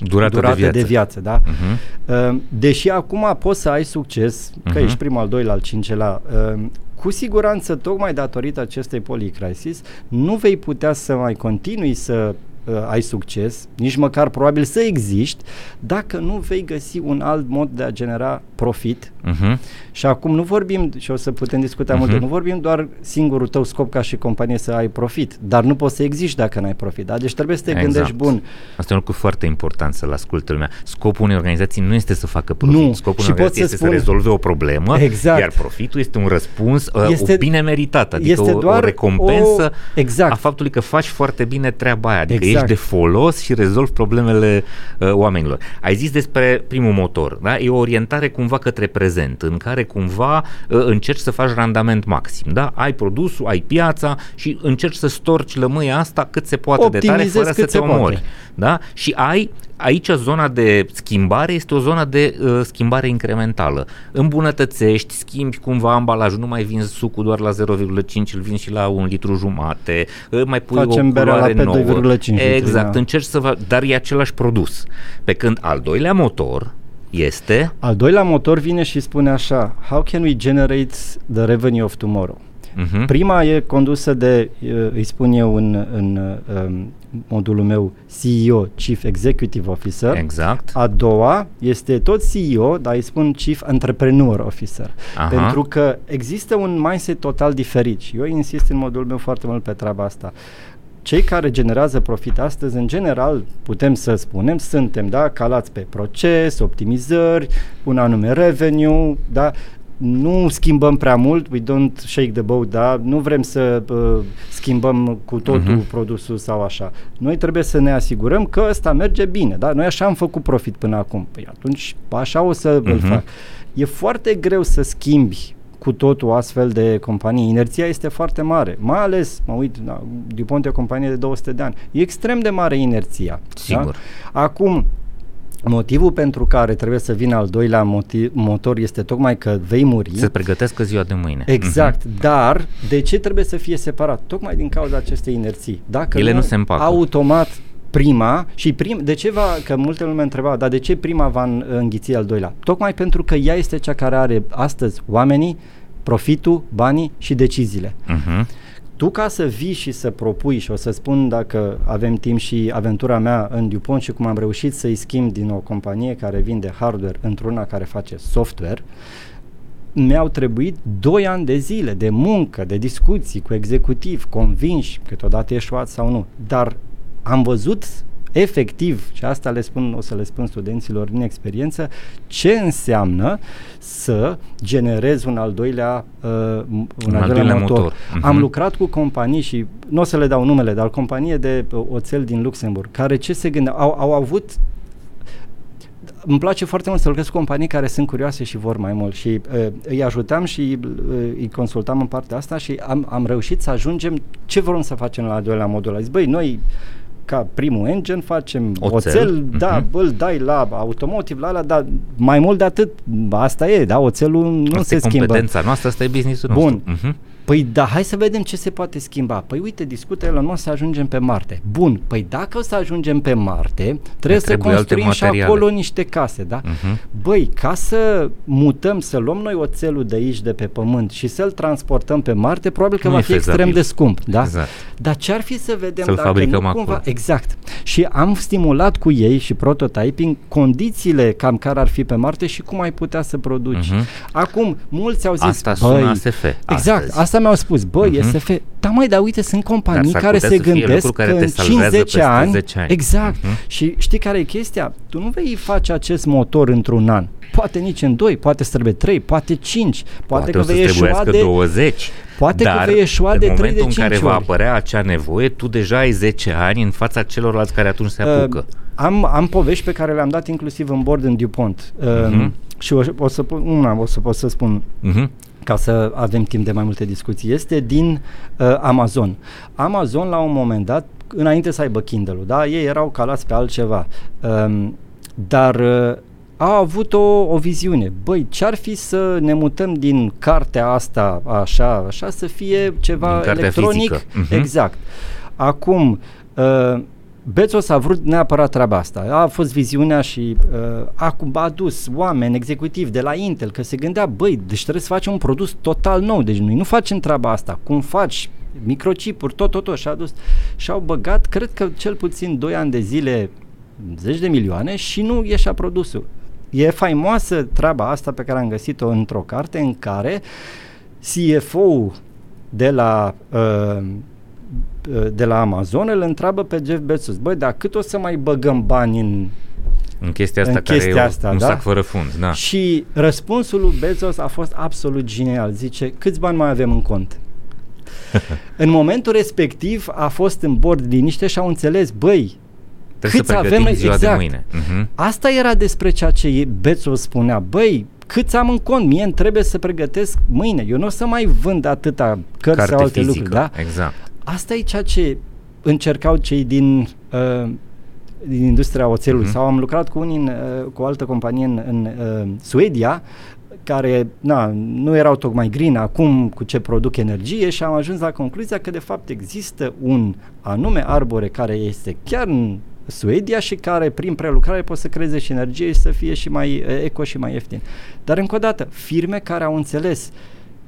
durată, durată de, viață. de viață. Da? Uh-huh. Deși acum poți să ai succes, că uh-huh. ești primul, al doilea, al cincelea, uh, cu siguranță, tocmai datorită acestei policrisis, nu vei putea să mai continui să uh, ai succes, nici măcar probabil să existi, dacă nu vei găsi un alt mod de a genera profit. Uh-huh. Și acum nu vorbim, și o să putem discuta uh-huh. multe, nu vorbim doar singurul tău scop ca și companie să ai profit, dar nu poți să existi dacă n-ai profit. Da? Deci trebuie să te exact. gândești bun. Asta e un lucru foarte important să-l ascultă lumea. Scopul unei organizații nu este să facă profit. Nu. Scopul unei organizații este spun... să rezolve o problemă, exact. iar profitul este un răspuns uh, este, o bine meritat, adică este o, doar o recompensă o, exact. a faptului că faci foarte bine treaba aia. Adică exact. Ești de folos și rezolvi problemele uh, oamenilor. Ai zis despre primul motor, da? E o orientare cumva către prezent, în care cumva uh, încerci să faci randament maxim, da? Ai produsul, ai piața și încerci să storci lămâia asta cât se poate Optimizezi de tare fără să te omori. Poate. Da? Și ai aici zona de schimbare este o zonă de uh, schimbare incrementală. Îmbunătățești, schimbi cumva ambalajul, nu mai vinzi sucul doar la 0,5, îl vinzi și la un litru jumate, mai pui Facem o culoare la nouă. 2,5 exact, da. încerci să va, dar e același produs. Pe când al doilea motor este... Al doilea motor vine și spune așa, how can we generate the revenue of tomorrow? Uh-huh. Prima e condusă de, îi spun eu în, în um, modulul meu, CEO, Chief Executive Officer. Exact. A doua este tot CEO, dar îi spun Chief Entrepreneur Officer. Aha. Pentru că există un mindset total diferit și eu insist în modulul meu foarte mult pe treaba asta cei care generează profit astăzi, în general, putem să spunem, suntem, da, calați pe proces, optimizări, un anume revenue, da, nu schimbăm prea mult, we don't shake the boat, da? nu vrem să uh, schimbăm cu totul uh-huh. produsul sau așa. Noi trebuie să ne asigurăm că ăsta merge bine, da? Noi așa am făcut profit până acum. Păi atunci așa o să uh-huh. îl fac. E foarte greu să schimbi cu totul astfel de companii. Inerția este foarte mare, mai ales, mă uit, da, DuPont e o companie de 200 de ani. E extrem de mare inerția. Sigur. Da? Acum, Motivul pentru care trebuie să vină al doilea motiv, motor este tocmai că vei muri. Să pregătesc ziua de mâine. Exact, uh-huh. dar de ce trebuie să fie separat? Tocmai din cauza acestei inerții. Dacă Ele nu, nu se împacă. automat prima și prim, de ce va, că multe lume întreba, dar de ce prima va înghiți al doilea? Tocmai pentru că ea este cea care are astăzi oamenii, profitul, banii și deciziile. Uh-huh. Tu ca să vii și să propui și o să spun dacă avem timp și aventura mea în DuPont și cum am reușit să-i schimb din o companie care vinde hardware într-una care face software, mi-au trebuit 2 ani de zile de muncă, de discuții cu executiv, convinși, câteodată eșuat sau nu, dar am văzut efectiv, și asta le spun, o să le spun studenților din experiență, ce înseamnă să generezi un al doilea, uh, un, un al doilea motor. motor. Uh-huh. Am lucrat cu companii și nu o să le dau numele, dar companie de uh, oțel din Luxemburg, care ce se gândeau, au, au avut îmi place foarte mult să lucrez cu companii care sunt curioase și vor mai mult și uh, îi ajutam și uh, îi consultam în partea asta și am, am reușit să ajungem ce vrem să facem la al doilea modul. Zis, băi, noi ca primul engine facem oțel, oțel uh-huh. da, îl dai la automotive, la ala, dar mai mult de atât, asta e, da, oțelul nu asta se schimbă. competența noastră, asta e business-ul Bun. nostru. Uh-huh. Păi da, hai să vedem ce se poate schimba. Păi uite, discută el să ajungem pe Marte. Bun, păi dacă o să ajungem pe Marte, trebuie să construim și acolo niște case, da? Uh-huh. Băi, ca să mutăm, să luăm noi oțelul de aici, de pe Pământ și să-l transportăm pe Marte, probabil că nu va fi fezabil. extrem de scump, da? Exact. Dar ce ar fi să vedem să-l dacă nu cumva... Exact. Și am stimulat cu ei și prototyping condițiile cam care ar fi pe Marte și cum ai putea să produci. Uh-huh. Acum, mulți au zis, Asta sună ASF Exact, astăzi. asta mi-au spus, băi, uh-huh. SF, da mai, dar uite, sunt companii care se gândesc care că în 5-10 ani, 10 ani, exact, uh-huh. și știi care e chestia? Tu nu vei face acest motor într-un an, poate nici în 2, poate să trebuie 3, poate 5, poate, poate că vei ieșua de 20. Poate Dar că vei ieșua de 3 de 5 în care ori. va apărea acea nevoie, tu deja ai 10 ani în fața celorlalți care atunci se apucă. Uh, am, am povești pe care le-am dat inclusiv în bord în DuPont. Uh, uh-huh. Și o, o să una o să pot să spun. Uh-huh ca să avem timp de mai multe discuții, este din uh, Amazon. Amazon la un moment dat, înainte să aibă Kindle-ul, da, ei erau calați pe altceva, um, dar uh, au avut o, o viziune. Băi, ce-ar fi să ne mutăm din cartea asta, așa, așa, să fie ceva electronic? Uh-huh. Exact. Acum, uh, Bezos a vrut neapărat treaba asta. A fost viziunea și uh, acum a adus oameni executivi de la Intel că se gândea, băi, deci trebuie să facem un produs total nou, deci noi nu facem treaba asta. Cum faci microchipuri, tot, tot, tot. Și-a adus și au băgat, cred că cel puțin 2 ani de zile, zeci de milioane și nu ieșea produsul. E faimoasă treaba asta pe care am găsit-o într-o carte în care CFO de la uh, de la Amazon îl întreabă pe Jeff Bezos, băi, dar cât o să mai băgăm bani în în chestia asta în care chestia e asta, un da? sac fără fund, da. Și răspunsul lui Bezos a fost absolut genial. Zice, câți bani mai avem în cont? în momentul respectiv a fost în bord liniște și au înțeles, băi, Trebuie câți să avem pregătim ziua exact. de mâine. Uh-huh. Asta era despre ceea ce Bețos spunea. Băi, câți am în cont? Mie îmi trebuie să pregătesc mâine. Eu nu o să mai vând atâta cărți Carte sau alte fizică, lucruri. Da? exact. Asta e ceea ce încercau cei din, uh, din industria oțelului. Mhm. Mm-hmm. Sau am lucrat cu unii în, uh, cu o altă companie în, în uh, Suedia care na, nu erau tocmai green acum cu ce produc energie și am ajuns la concluzia că de fapt există un anume arbore care este chiar în Suedia și care prin prelucrare poate să creeze și energie și să fie și mai uh, eco și mai ieftin. Dar încă o dată, firme care au înțeles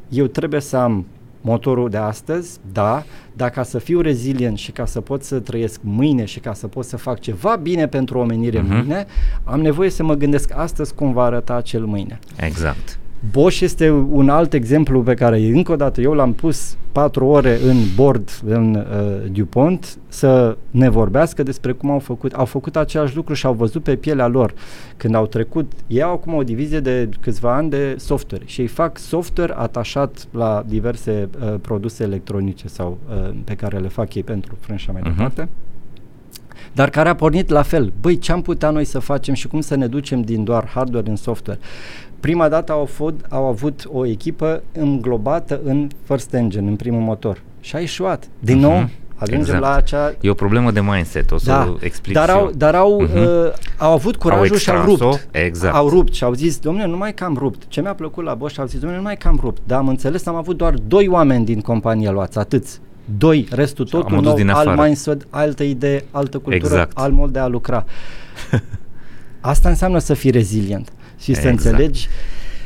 eu trebuie să am motorul de astăzi, da, dar ca să fiu rezilient și ca să pot să trăiesc mâine și ca să pot să fac ceva bine pentru omenire Mhm. uh-huh. mâine, am nevoie să mă gândesc astăzi cum va arăta acel mâine. Exact. Bosch este un alt exemplu pe care încă o dată eu l-am pus patru ore în board în uh, DuPont să ne vorbească despre cum au făcut. Au făcut același lucru și au văzut pe pielea lor când au trecut. Ei au acum o divizie de câțiva ani de software și ei fac software atașat la diverse uh, produse electronice sau uh, pe care le fac ei pentru frân și așa mai Mhm. departe dar care a pornit la fel. Băi, ce am putea noi să facem și cum să ne ducem din doar hardware în software? Prima dată au, fost, au avut o echipă înglobată în first engine, în primul motor. Și a ieșuat. Din nou, Mhm. ajungem Exact. la acea... E o problemă de mindset, o să Da, explic dar și au, eu. dar au, Mhm. uh, au avut curajul și au extras-o, rupt. exact. Au rupt și au zis, domnule, nu mai că am rupt. Ce mi-a plăcut la Bosch, au zis, domnule, nu mai că am rupt. Dar am înțeles, am avut doar doi oameni din companie luați, atâți. Doi, restul am totul adus nou, din alt afară. mindset, altă idee, altă cultură, Exact. alt mod de a lucra. Asta înseamnă să fii rezilient și să Exact. înțelegi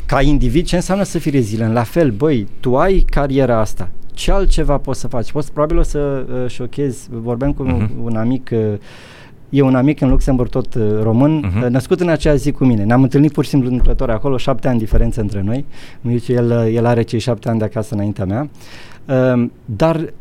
ca individ ce înseamnă să fii rezilient. La fel, băi, tu ai cariera asta, ce altceva poți să faci? Poți probabil o să uh, șochezi, vorbeam cu Mhm. uh-huh. un amic uh, E un amic în Luxemburg, tot uh, român, Mhm. uh-huh. născut în acea zi cu mine. Ne-am întâlnit pur și simplu întâmplător acolo, șapte ani diferență între noi. Mi zice, el, uh, el are cei șapte ani de acasă înaintea mea. Uh, dar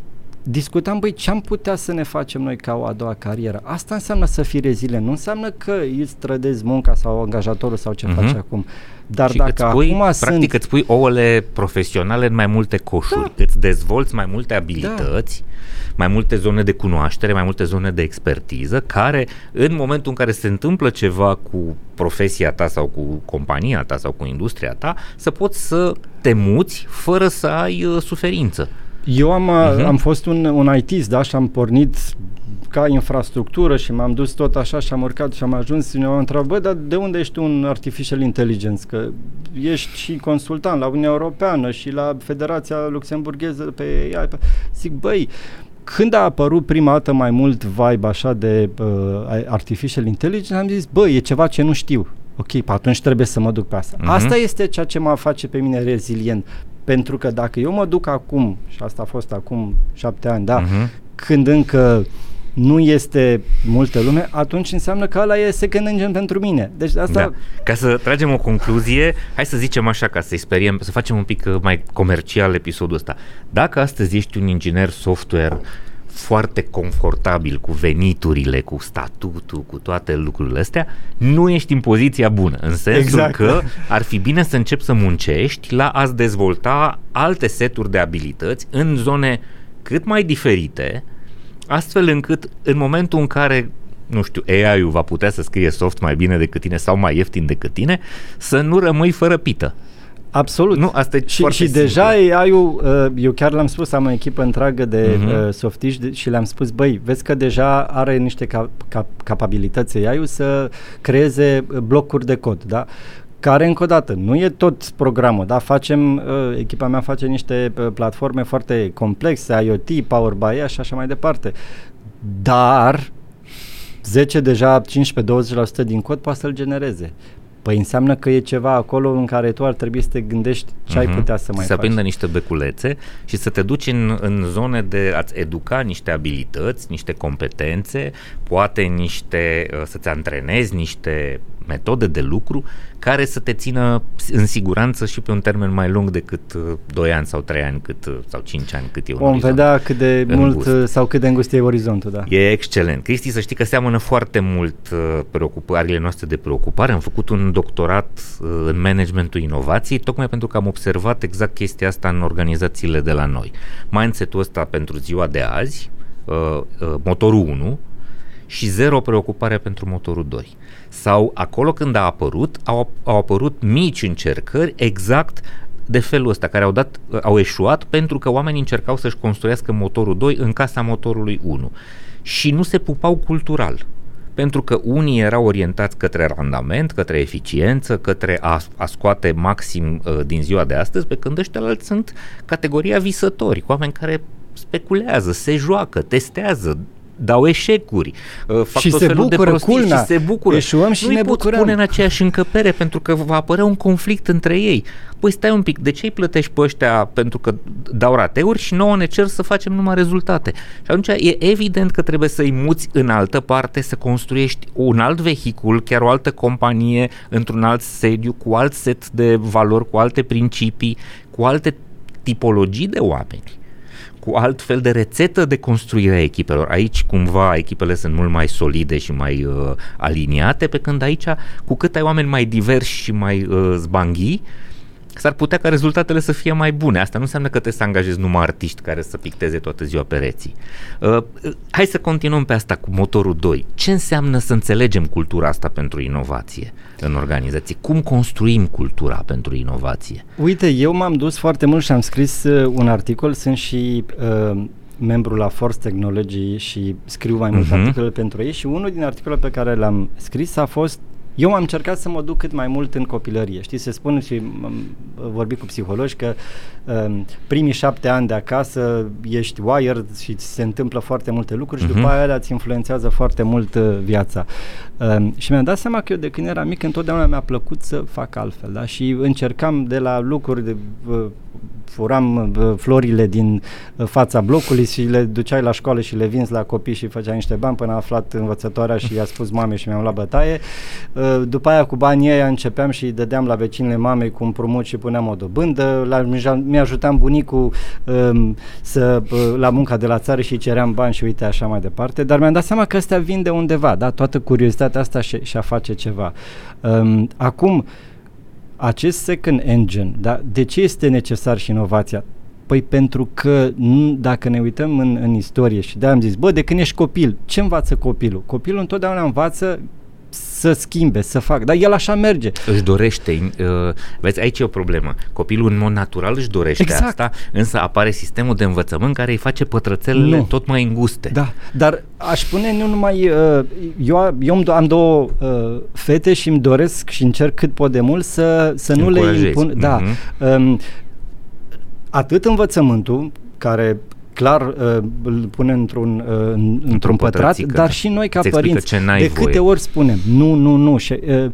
discutam, băi, ce am putea să ne facem noi ca o a doua carieră? Asta înseamnă să fii rezilient, nu înseamnă că îți trădezi munca sau angajatorul sau ce Mhm. faci acum. Dar și dacă îți pui, acum practic sunt... îți pui ouăle profesionale în mai multe coșuri, da. îți dezvolți mai multe abilități, da. mai multe zone de cunoaștere, mai multe zone de expertiză, care în momentul în care se întâmplă ceva cu profesia ta sau cu compania ta sau cu industria ta, să poți să te muți fără să ai uh, suferință. Eu am, Mhm. uh-huh. am fost un, un ITist, da, și am pornit ca infrastructură și m-am dus tot așa și am urcat și am ajuns și ne-au întrebat, bă, dar de unde ești tu un artificial intelligence? Că ești și consultant la Uniunea Europeană și la Federația Luxemburgheză pe AI. Pe... Zic, băi, când a apărut prima dată mai mult vibe așa de uh, artificial intelligence, am zis, bă, e ceva ce nu știu. Ok, pe atunci trebuie să mă duc pe asta. Mhm. Uh-huh. Asta este ceea ce mă face pe mine rezilient. Pentru că dacă eu mă duc acum, și asta a fost acum șapte ani, da, Mhm. când încă nu este multă lume, atunci înseamnă că ăla e second engine pentru mine. Deci asta... Da. Ca să tragem o concluzie, hai să zicem așa, ca să-i speriem, să facem un pic uh, mai comercial episodul ăsta. Dacă astăzi ești un inginer software foarte confortabil cu veniturile, cu statutul, cu toate lucrurile astea, nu ești în poziția bună, în sensul Exact. că ar fi bine să începi să muncești la a-ți dezvolta alte seturi de abilități în zone cât mai diferite, astfel încât în momentul în care nu știu, AI-ul va putea să scrie soft mai bine decât tine sau mai ieftin decât tine, să nu rămâi fără pită. Absolut. Nu, asta e și, foarte și simplu. deja AI-ul, uh, eu chiar l-am spus, am o echipă întreagă de Mhm. uh, softiști de- și le-am spus, băi, vezi că deja are niște cap, cap, capabilități AI-ul să creeze uh, blocuri de cod, da? care încă o dată, nu e tot programul, da? Facem, uh, echipa mea face niște uh, platforme foarte complexe, IoT, Power BI și așa mai departe. Dar 10, deja 15-20% din cod poate să-l genereze. Păi înseamnă că e ceva acolo în care tu ar trebui să te gândești ce ai Mhm. putea să mai să faci. aprindă niște beculețe și să te duci în, în zone de a-ți educa niște abilități, niște competențe, poate niște, uh, să-ți antrenezi niște metode de lucru care să te țină în siguranță și pe un termen mai lung decât 2 ani sau 3 ani cât, sau 5 ani cât e un Vom vedea cât de îngust. mult sau cât de îngust e orizontul, da. E excelent. Cristi, să știi că seamănă foarte mult preocupările noastre de preocupare. Am făcut un doctorat în managementul inovației tocmai pentru că am observat exact chestia asta în organizațiile de la noi. Mindset-ul ăsta pentru ziua de azi, motorul 1, și zero preocupare pentru motorul 2. Sau acolo când a apărut, au, au apărut mici încercări exact de felul ăsta, care au, dat, au eșuat pentru că oamenii încercau să-și construiască motorul 2 în casa motorului 1 și nu se pupau cultural pentru că unii erau orientați către randament, către eficiență, către a, a scoate maxim uh, din ziua de astăzi, pe când ăștia sunt categoria visători, oameni care speculează, se joacă, testează, dau eșecuri, uh, fac și tot se felul bucură, de prostii culna. și se bucură. Eșuăm și Nu ne pot pune în aceeași încăpere pentru că va apărea un conflict între ei. Păi stai un pic, de ce îi plătești pe ăștia pentru că dau rateuri și nouă ne cer să facem numai rezultate? Și atunci e evident că trebuie să-i muți în altă parte, să construiești un alt vehicul, chiar o altă companie, într-un alt sediu, cu alt set de valori, cu alte principii, cu alte tipologii de oameni cu alt fel de rețetă de construire a echipelor. Aici cumva echipele sunt mult mai solide și mai uh, aliniate, pe când aici cu cât ai oameni mai diversi și mai uh, zbanghii, s-ar putea ca rezultatele să fie mai bune. Asta nu înseamnă că trebuie să angajezi numai artiști care să picteze toată ziua pereții. Uh, hai să continuăm pe asta cu motorul 2. Ce înseamnă să înțelegem cultura asta pentru inovație în organizație? Cum construim cultura pentru inovație? Uite, eu m-am dus foarte mult și am scris uh, un articol, sunt și uh, membru la Force Technology și scriu mai multe uh-huh. articole pentru ei și unul din articolele pe care le-am scris a fost eu am încercat să mă duc cât mai mult în copilărie. Știi, se spune și am vorbit cu psihologi că um, primii șapte ani de acasă ești wired și se întâmplă foarte multe lucruri uh-huh. și după mhm. aia îți influențează foarte mult uh, viața. Um, și mi-am dat seama că eu de când eram mic întotdeauna mi-a plăcut să fac altfel, da? Și încercam de la lucruri de uh, furam uh, florile din uh, fața blocului și le duceai la școală și le vinzi la copii și făceai niște bani până a aflat învățătoarea și i-a spus mame și mi-am luat bătaie. Uh, după aia cu banii aia începeam și dădeam la vecinile mamei cu împrumut și puneam o dobândă. La, mi-ajutam bunicul um, să, la munca de la țară și ceream bani și uite așa mai departe. Dar mi-am dat seama că astea vin de undeva, da? Toată curiozitatea asta și, și a face ceva. Um, acum, uh, acest second engine, da, de ce este necesar și inovația? Păi pentru că dacă ne uităm în, în istorie și de am zis, bă, de când ești copil, ce învață copilul? Copilul întotdeauna învață să schimbe, să facă. Dar el așa merge. Își dorește, uh, vezi, aici e o problemă. Copilul în mod natural își dorește exact. asta, însă apare sistemul de învățământ care îi face pătrățelele nu. tot mai înguste. Da, dar aș spune nu numai, uh, eu, eu am două uh, fete și îmi doresc și încerc cât pot de mult să, să nu le impun. Mm-hmm. Da, um, atât învățământul, care clar uh, îl pune într-un, uh, într-un, într-un pătrat, dar da. și noi ca părinți, de câte voie. ori spunem nu, nu, nu și uh,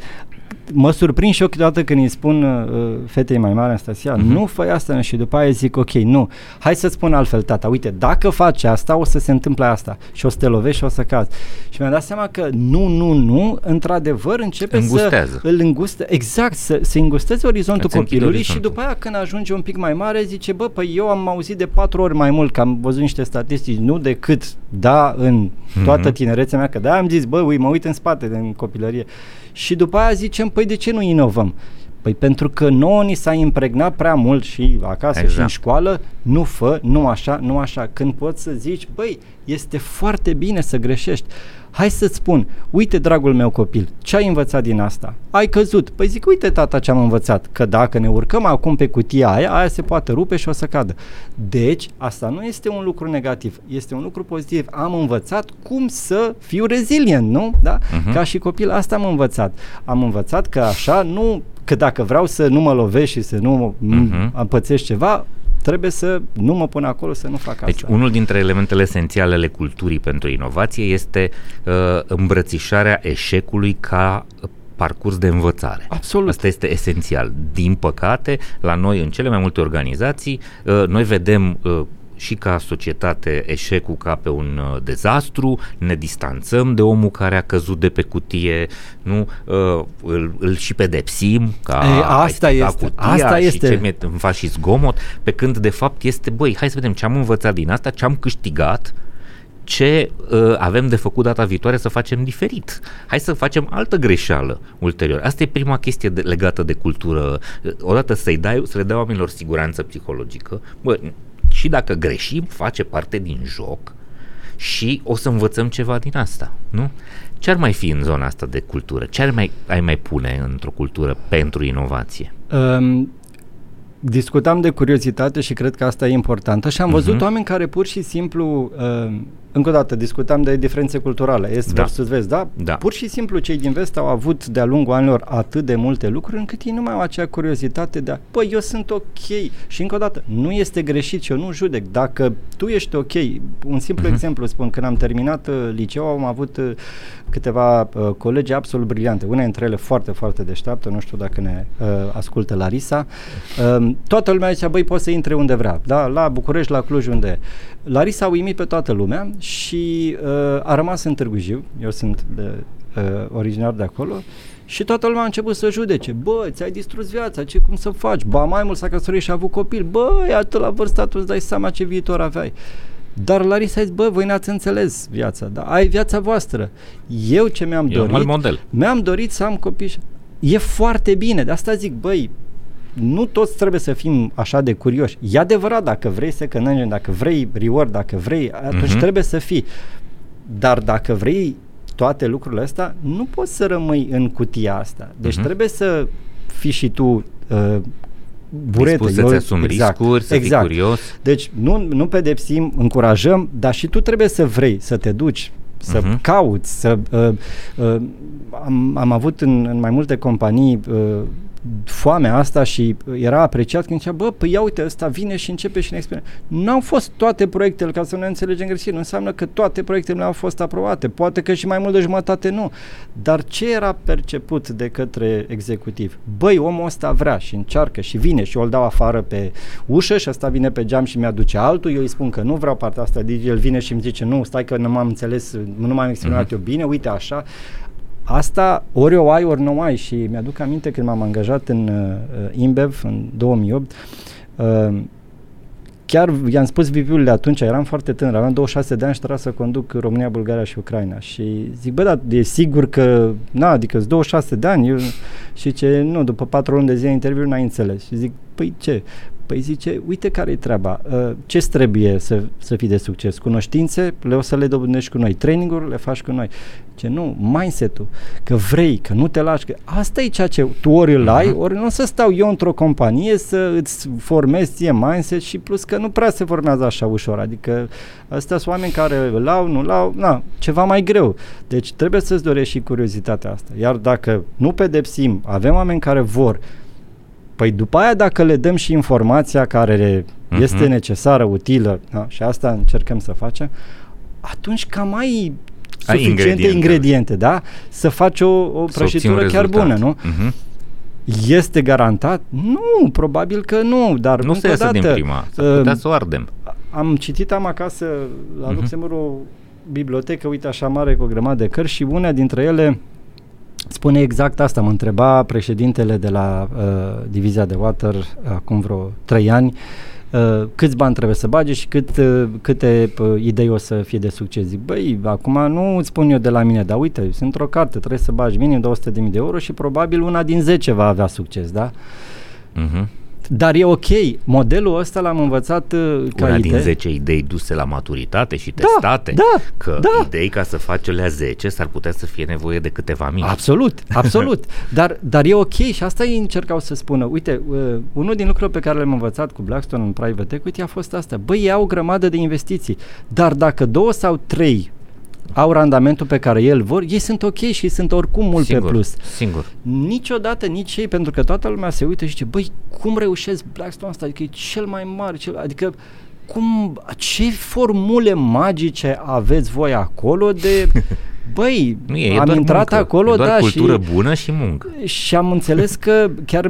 mă surprind și eu câteodată când îi spun uh, fetei mai mare, Anastasia, uh-huh. nu fă asta și după aia zic, ok, nu, hai să spun altfel, tata, uite, dacă faci asta, o să se întâmple asta și o să te lovești și o să cazi. Și mi-am dat seama că nu, nu, nu, într-adevăr începe Îngustează. să îl înguste, exact, să, să îngusteze orizontul Îți copilului orizontul. și după aia când ajunge un pic mai mare zice, bă, păi eu am auzit de patru ori mai mult, că am văzut niște statistici, nu decât da în toată uh-huh. tinerețea mea, că da, am zis, bă, ui, mă uit în spate în copilărie și după aia zicem, păi de ce nu inovăm? Păi pentru că nouă ni s-a impregnat prea mult și acasă exact. și în școală, nu fă, nu așa, nu așa. Când poți să zici, băi, este foarte bine să greșești. Hai să-ți spun, uite, dragul meu copil, ce ai învățat din asta? Ai căzut. Păi zic, uite, tata, ce am învățat. Că dacă ne urcăm acum pe cutia aia, aia se poate rupe și o să cadă. Deci, asta nu este un lucru negativ, este un lucru pozitiv. Am învățat cum să fiu rezilient, nu? Da? Uh-huh. Ca și copil, asta am învățat. Am învățat că așa nu că dacă vreau să nu mă lovesc și să nu uh-huh. pățesc ceva, trebuie să nu mă pun acolo să nu fac deci, asta. Deci unul dintre elementele esențiale ale culturii pentru inovație este uh, îmbrățișarea eșecului ca parcurs de învățare. Absolut. Asta este esențial. Din păcate, la noi, în cele mai multe organizații, uh, noi vedem uh, și ca societate eșecul ca pe un uh, dezastru, ne distanțăm de omul care a căzut de pe cutie, nu uh, îl, îl și pedepsim ca Ei, asta ai este, cutia asta și este. ce mi îmi faci și zgomot, pe când de fapt este, băi, hai să vedem ce am învățat din asta, ce am câștigat, ce uh, avem de făcut data viitoare să facem diferit. Hai să facem altă greșeală ulterior. Asta e prima chestie de, legată de cultură. Odată să-i dai, să le dai oamenilor siguranță psihologică. Bă, și dacă greșim, face parte din joc și o să învățăm ceva din asta, nu? Ce ar mai fi în zona asta de cultură? Ce ar mai, ai mai pune într-o cultură pentru inovație? Um, discutam de curiozitate și cred că asta e importantă și am văzut uh-huh. oameni care pur și simplu, uh, încă o dată, discutam de diferențe culturale, est da. versus vest, da? da? Pur și simplu cei din vest au avut de-a lungul anilor atât de multe lucruri încât ei nu mai au acea curiozitate de a, păi eu sunt ok și încă o dată, nu este greșit și eu nu judec, dacă tu ești ok, un simplu uh-huh. exemplu spun, când am terminat uh, liceul am avut uh, câteva uh, colegi absolut briliante, una dintre ele foarte, foarte deșteaptă, nu știu dacă ne uh, ascultă Larisa, uh, toată lumea zicea, băi, poți să intre unde vrea, da, la București, la Cluj, unde Larisa a uimit pe toată lumea și uh, a rămas în Târgu Jiu, eu sunt de, uh, originar de acolo, și toată lumea a început să judece. Bă, ți-ai distrus viața, ce cum să faci? Ba, mai mult s-a căsătorit și a avut copil. Bă, iată la vârsta tu îți dai seama ce viitor aveai. Dar Larisa a zis, bă, voi n-ați înțeles viața, da? ai viața voastră. Eu ce mi-am e dorit, model. mi-am dorit să am copii și... E foarte bine, de asta zic, băi, nu toți trebuie să fim așa de curioși. E adevărat, dacă vrei second engine, dacă vrei reward, dacă vrei, atunci uh-huh. trebuie să fii. Dar dacă vrei toate lucrurile astea, nu poți să rămâi în cutia asta. Deci uh-huh. trebuie să fii și tu uh, burete. Dispus să-ți asumi exact, riscuri, să exact. fii curios. Deci nu, nu pedepsim, încurajăm, dar și tu trebuie să vrei, să te duci, să uh-huh. cauți, să... Uh, uh, am, am avut în, în mai multe companii uh, foamea asta și era apreciat când zicea, bă, păi ia uite, ăsta vine și începe și ne explică. Nu au fost toate proiectele, ca să nu ne înțelegem greșit, nu înseamnă că toate proiectele au fost aprobate, poate că și mai mult de jumătate nu. Dar ce era perceput de către executiv? Băi, omul ăsta vrea și încearcă și vine și eu îl dau afară pe ușă și ăsta vine pe geam și mi-aduce altul, eu îi spun că nu vreau partea asta, el vine și îmi zice, nu, stai că nu m-am înțeles, nu m-am exprimat uh-huh. eu bine, uite așa, Asta ori o ai, ori nu o ai și mi-aduc aminte când m-am angajat în uh, InBev în 2008, uh, chiar i-am spus VP-ul atunci, eram foarte tânăr, aveam 26 de ani și trebuia să conduc România, Bulgaria și Ucraina și zic, bă, dar e sigur că, na, adică 26 de ani eu, și ce, nu, după 4 luni de zile interviu n-ai înțeles și zic, păi ce? Păi zice, uite care e treaba, uh, ce trebuie să, să fii de succes? Cunoștințe, le o să le dobândești cu noi, training le faci cu noi. Ce nu, mindset-ul, că vrei, că nu te lași, că asta e ceea ce tu ori îl ai, ori nu o să stau eu într-o companie să îți formezi ție mindset și plus că nu prea se formează așa ușor, adică astea sunt oameni care îl au, nu au, na, ceva mai greu. Deci trebuie să-ți dorești și curiozitatea asta. Iar dacă nu pedepsim, avem oameni care vor, Păi după aia dacă le dăm și informația care uh-huh. este necesară, utilă, da, și asta încercăm să facem, atunci cam ai suficiente ingrediente, ingrediente da? Să faci o, o prăjitură chiar bună, nu? Uh-huh. Este garantat? Nu, probabil că nu, dar nu se iasă din prima, să uh, putea să o ardem. Am citit, am acasă la uh-huh. Luxemburg o bibliotecă, uite așa mare cu o grămadă de cărți și una dintre ele spune exact asta. Mă întreba președintele de la uh, divizia de water acum vreo trei ani uh, câți bani trebuie să bage și cât, uh, câte uh, idei o să fie de succes. Zic, băi, acum nu îți spun eu de la mine, dar uite, sunt într-o carte, trebuie să bagi minim 200.000 de euro și probabil una din 10 va avea succes, da? Uh-huh. Dar e ok, modelul ăsta l-am învățat uh, ca Una idee. din 10 idei duse la maturitate și testate. Da, da, că da. idei ca să faci la 10 s-ar putea să fie nevoie de câteva mii. Absolut, absolut. dar, dar e ok și asta ei încercau să spună. Uite, uh, unul din lucrurile pe care le-am învățat cu Blackstone în private equity a fost asta. Băi, ei au o grămadă de investiții, dar dacă două sau trei au randamentul pe care el vor, ei sunt ok și sunt oricum mult singur, pe plus. Singur. Niciodată nici ei, pentru că toată lumea se uită și zice, băi, cum reușesc Blackstone asta? Adică e cel mai mare, cel, adică cum, ce formule magice aveți voi acolo de Băi, nu e, e am intrat muncă. acolo, e doar da, cultură și, bună și muncă. Și am înțeles că chiar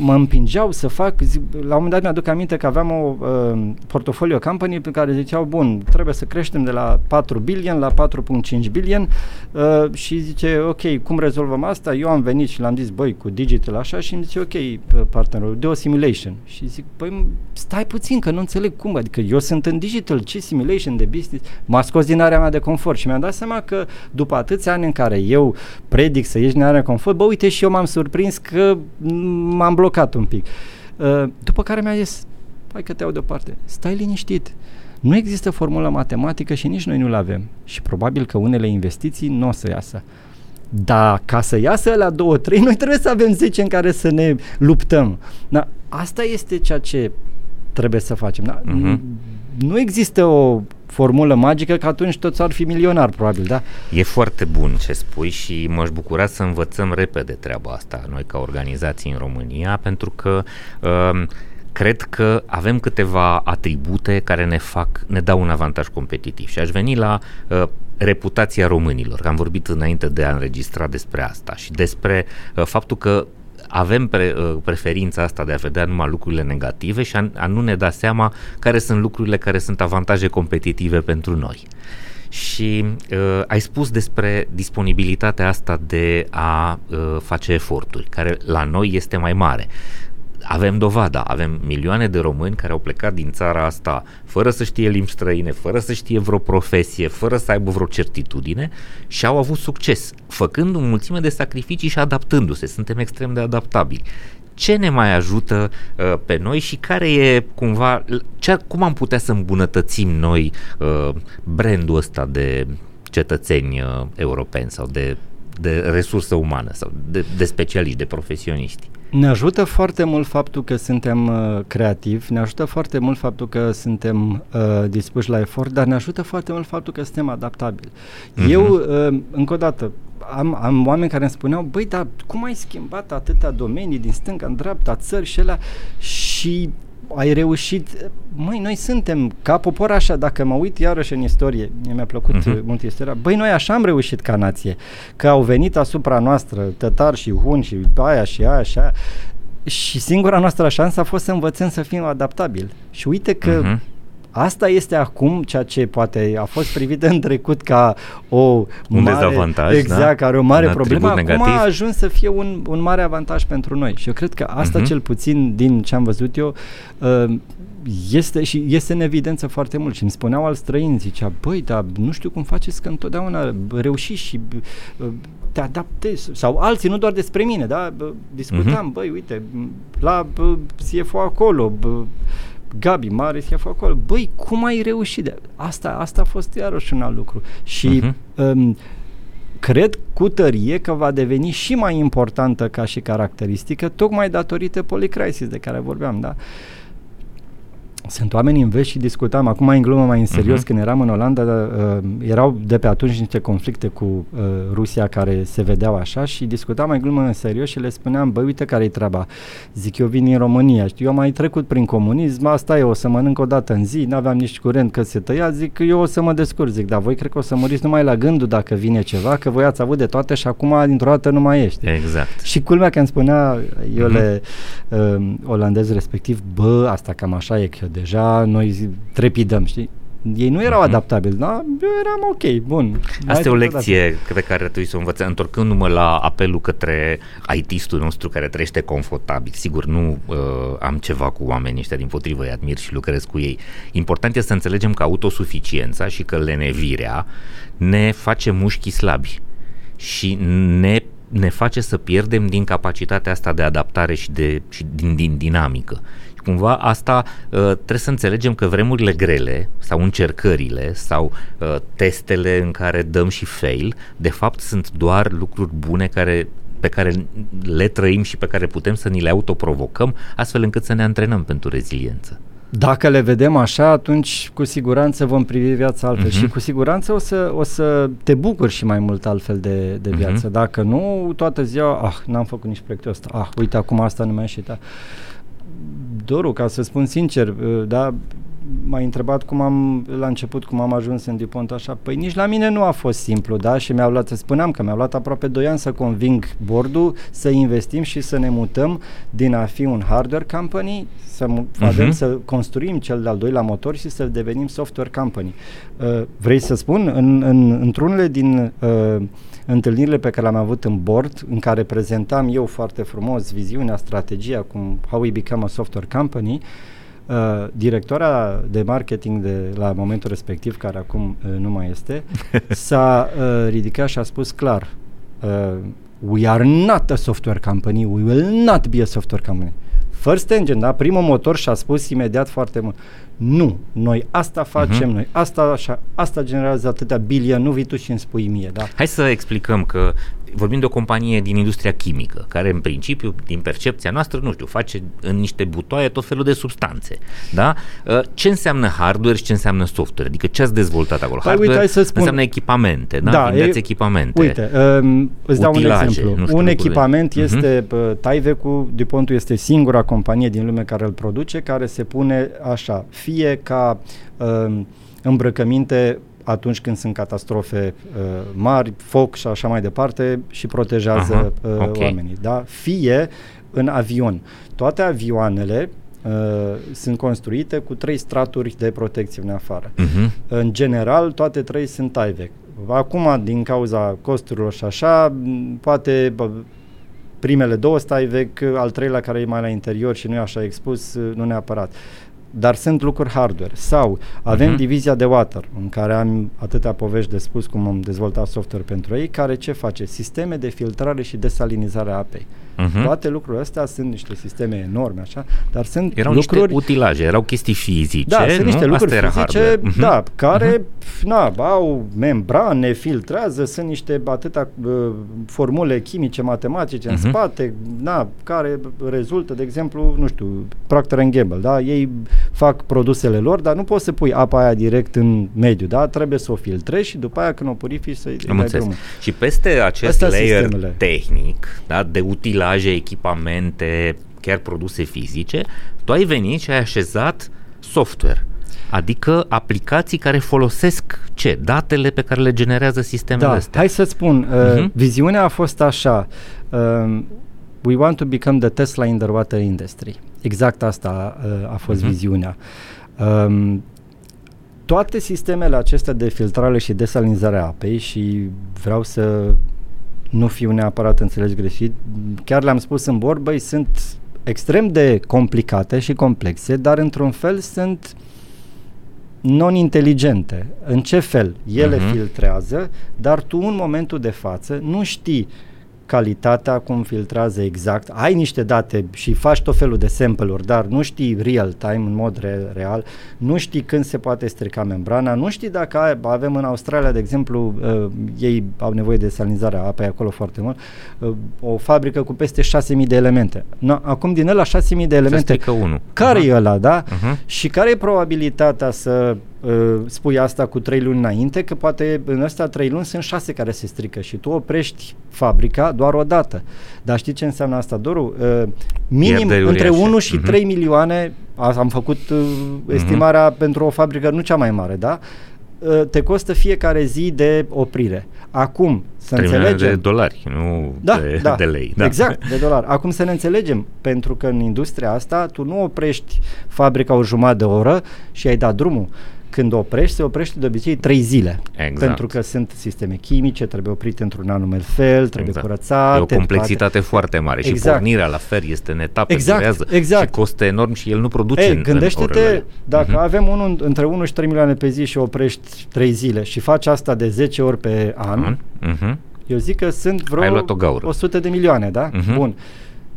mă împingeau să fac, zi, la un moment dat mi-aduc aminte că aveam o uh, portfolio company pe care ziceau, bun, trebuie să creștem de la 4 billion la 4.5 billion uh, și zice, ok, cum rezolvăm asta? Eu am venit și l-am zis, băi, cu digital așa și îmi zice, ok, partenerul, de o simulation. Și zic, băi, stai puțin că nu înțeleg cum, adică eu sunt în digital, ce simulation de business? M-a scos din area mea de confort și mi-am dat seama că după atâția ani în care eu predic să ieși din area de confort, bă, uite și eu m-am surprins că m-am blocat un pic. Uh, după care mi-a zis, hai că te iau deoparte, stai liniștit, nu există formulă matematică și nici noi nu-l avem și probabil că unele investiții nu o să iasă. Dar ca să iasă la două, trei, noi trebuie să avem 10 în care să ne luptăm. Da, asta este ceea ce trebuie să facem. Da? Uh-huh. Nu există o formulă magică că atunci toți ar fi milionari, probabil, da? E foarte bun ce spui și m-aș bucura să învățăm repede treaba asta, noi ca organizații în România, pentru că uh, cred că avem câteva atribute care ne fac, ne dau un avantaj competitiv și aș veni la uh, reputația românilor. Am vorbit înainte de a înregistra despre asta și despre uh, faptul că avem pre, uh, preferința asta de a vedea numai lucrurile negative și a, a nu ne da seama care sunt lucrurile care sunt avantaje competitive pentru noi. Și uh, ai spus despre disponibilitatea asta de a uh, face eforturi, care la noi este mai mare avem dovada, avem milioane de români care au plecat din țara asta fără să știe limbi străine, fără să știe vreo profesie, fără să aibă vreo certitudine și au avut succes, făcând o mulțime de sacrificii și adaptându-se. Suntem extrem de adaptabili. Ce ne mai ajută uh, pe noi și care e cumva, ce, cum am putea să îmbunătățim noi uh, brandul ăsta de cetățeni uh, europeni sau de de resursă umană sau de, de specialiști, de profesioniști. Ne ajută foarte mult faptul că suntem uh, creativi, ne ajută foarte mult faptul că suntem uh, dispuși la efort, dar ne ajută foarte mult faptul că suntem adaptabili. Uh-huh. Eu, uh, încă o dată, am, am oameni care îmi spuneau, băi, dar cum ai schimbat atâtea domenii din stânga în dreapta, țări și alea și ai reușit, măi, noi suntem ca popor așa, dacă mă uit iarăși în istorie, mi-a plăcut uh-huh. mult istoria, băi, noi așa am reușit ca nație, că au venit asupra noastră tătari și hun și aia și aia și aia, și singura noastră șansă a fost să învățăm să fim adaptabili. Și uite că uh-huh. Asta este acum ceea ce poate a fost privit în trecut ca o un mare, dezavantaj, exact, da? care o mare un problemă, acum negativ. a ajuns să fie un, un mare avantaj pentru noi. Și eu cred că asta uh-huh. cel puțin din ce am văzut eu uh, este și este în evidență foarte mult și îmi spuneau al străini, zicea, băi, dar nu știu cum faceți că întotdeauna reușiți și uh, te adaptezi, sau alții, nu doar despre mine, da, discutam, uh-huh. băi, uite, la CFO acolo, Gabi, mare se acolo. Băi, cum ai reușit? De? Asta, asta a fost iarăși un alt lucru. Și uh-huh. um, cred cu tărie că va deveni și mai importantă ca și caracteristică, tocmai datorită polycrisis de care vorbeam, da? Uh, sunt oameni în vest și discutam, acum mai în glumă, mai în serios, uh-huh. când eram în Olanda, uh, erau de pe atunci niște conflicte cu uh, Rusia care se vedeau așa și discutam mai glumă în serios și le spuneam, băi, uite care-i treaba. Zic, eu vin din România, știu, eu am mai trecut prin comunism, asta e, o să mănânc o dată în zi, n-aveam nici curent că se tăia, zic, eu o să mă descurc, zic, dar voi cred că o să muriți numai la gândul dacă vine ceva, că voi ați avut de toate și acum dintr-o dată nu mai ești. Exact. Și culmea că îmi spunea Iole uh-huh. uh, olandez respectiv, bă, asta cam așa e, că eu deja noi trepidăm, știi? Ei nu erau uh-huh. adaptabili, da? Eu eram ok, bun. Asta e o lecție pe care trebuie să o învățăm, întorcându-mă la apelul către IT-istul nostru care trăiește confortabil. Sigur, nu uh, am ceva cu oamenii ăștia, din potrivă îi admir și lucrez cu ei. Important este să înțelegem că autosuficiența și că lenevirea ne face mușchi slabi și ne ne face să pierdem din capacitatea asta de adaptare și, de, și din, din dinamică cumva asta uh, trebuie să înțelegem că vremurile grele sau încercările sau uh, testele în care dăm și fail, de fapt sunt doar lucruri bune care pe care le trăim și pe care putem să ni le autoprovocăm, astfel încât să ne antrenăm pentru reziliență. Dacă le vedem așa, atunci cu siguranță vom privi viața altfel uh-huh. și cu siguranță o să, o să te bucuri și mai mult altfel de, de viață. Uh-huh. Dacă nu, toată ziua, ah, n-am făcut nici proiectul ăsta, ah, uite, acum asta nu mai ieșit. Da. Doru, ca să spun sincer, uh, da, m-ai întrebat cum am, la început, cum am ajuns în DuPont așa, păi nici la mine nu a fost simplu, da, și mi-au luat, spuneam că mi-au luat aproape 2 ani să conving bordul să investim și să ne mutăm din a fi un hardware company, să uh-huh. avem, să construim cel de-al doilea motor și să devenim software company. Uh, vrei să spun, în, în, într-unele din uh, întâlnirile pe care le-am avut în board, în care prezentam eu foarte frumos viziunea, strategia, cum how we become a software company, uh, directoarea de marketing de la momentul respectiv, care acum uh, nu mai este, s-a uh, ridicat și a spus clar, uh, we are not a software company, we will not be a software company. First Engine, da, primul motor și-a spus imediat foarte mult, nu, noi asta facem, uh-huh. noi asta așa, asta generează atâtea bilion, nu vii tu și îmi spui mie, da? Hai să explicăm că vorbim de o companie din industria chimică, care în principiu, din percepția noastră, nu știu, face în niște butoaie tot felul de substanțe. Da? Uh, ce înseamnă hardware și ce înseamnă software? Adică ce ați dezvoltat acolo? Păi, hardware uite, să spun... înseamnă echipamente, da? da e, echipamente. Uite, um, îți dau utilaje, un exemplu. Un lucruri. echipament uh-huh. este, uh, Taivecu, DuPontul este singura companie din lume care îl produce, care se pune așa, fie ca uh, îmbrăcăminte atunci când sunt catastrofe uh, mari, foc și așa mai departe și protejează uh, okay. oamenii. Da? Fie în avion. Toate avioanele uh, sunt construite cu trei straturi de protecție în afară. Uh-huh. În general, toate trei sunt IVEC. Acum, din cauza costurilor și așa, poate bă, primele două stai vechi, al treilea care e mai la interior și nu e așa expus, uh, nu neapărat dar sunt lucruri hardware. Sau avem uh-huh. divizia de water, în care am atâtea povești de spus cum am dezvoltat software pentru ei, care ce face? Sisteme de filtrare și desalinizare a apei. Uh-huh. Toate lucrurile astea sunt niște sisteme enorme, așa, dar sunt erau lucruri... niște utilaje, erau chestii fizice, Da, sunt nu? niște lucruri Asta fizice, uh-huh. da, care, uh-huh. na, au membrane, filtrează, sunt niște atâtea uh, formule chimice, matematice uh-huh. în spate, na, care rezultă, de exemplu, nu știu, Procter Gamble, da, ei fac produsele lor, dar nu poți să pui apa aia direct în mediu, da, trebuie să o filtrezi și după aia când o purifici să-i dai drumul. Și peste acest Astea layer sistemele. tehnic, da, de utilaj utilaje, echipamente, chiar produse fizice, tu ai venit și ai așezat software. Adică aplicații care folosesc ce? Datele pe care le generează sistemele da, astea. Hai să spun, uh, uh-huh. viziunea a fost așa. Uh, we want to become the Tesla in the water industry. Exact asta uh, a fost uh-huh. viziunea. Um, toate sistemele acestea de filtrare și desalinizare a apei și vreau să nu fiu neapărat înțeles greșit, chiar le-am spus în bord, băi, sunt extrem de complicate și complexe, dar într-un fel sunt non-inteligente. În ce fel? Ele uh-huh. filtrează, dar tu în momentul de față nu știi calitatea, cum filtrează exact, ai niște date și faci tot felul de sample-uri, dar nu știi real-time, în mod re- real, nu știi când se poate strica membrana, nu știi dacă ai, avem în Australia, de exemplu, uh, ei au nevoie de salinizarea apei acolo foarte mult, uh, o fabrică cu peste 6.000 de elemente. No, acum din ăla 6.000 de elemente, care uh-huh. e ăla, da? Uh-huh. Și care e probabilitatea să uh, spui asta cu trei luni înainte, că poate în ăsta trei luni sunt șase care se strică și tu oprești fabrica doar o dată. Dar știi ce înseamnă asta, Doru? Uh, minim între 1 și uh-huh. Mhm. 3 milioane, am făcut uh, estimarea uh-huh. pentru o fabrică nu cea mai mare, da? Uh, te costă fiecare zi de oprire. Acum, să înțelegem... de dolari, nu da, de, da, de lei. Da. Exact, de dolari. Acum să ne înțelegem, pentru că în industria asta tu nu oprești fabrica o jumătate de oră și ai dat drumul când oprești, se oprește de obicei trei zile. Exact. Pentru că sunt sisteme chimice, trebuie oprite într-un anume fel, trebuie exact. curățat. E o complexitate toate... foarte mare exact. și pornirea la fer este în etape, exact. durează exact. și costă enorm și el nu produce Ei, în, gândește-te, în dacă uh-huh. avem unul, între 1 și 3 milioane pe zi și oprești 3 zile și faci asta de 10 ori pe an, uh-huh. eu zic că sunt vreo 100 de milioane, da? Uh-huh. Bun.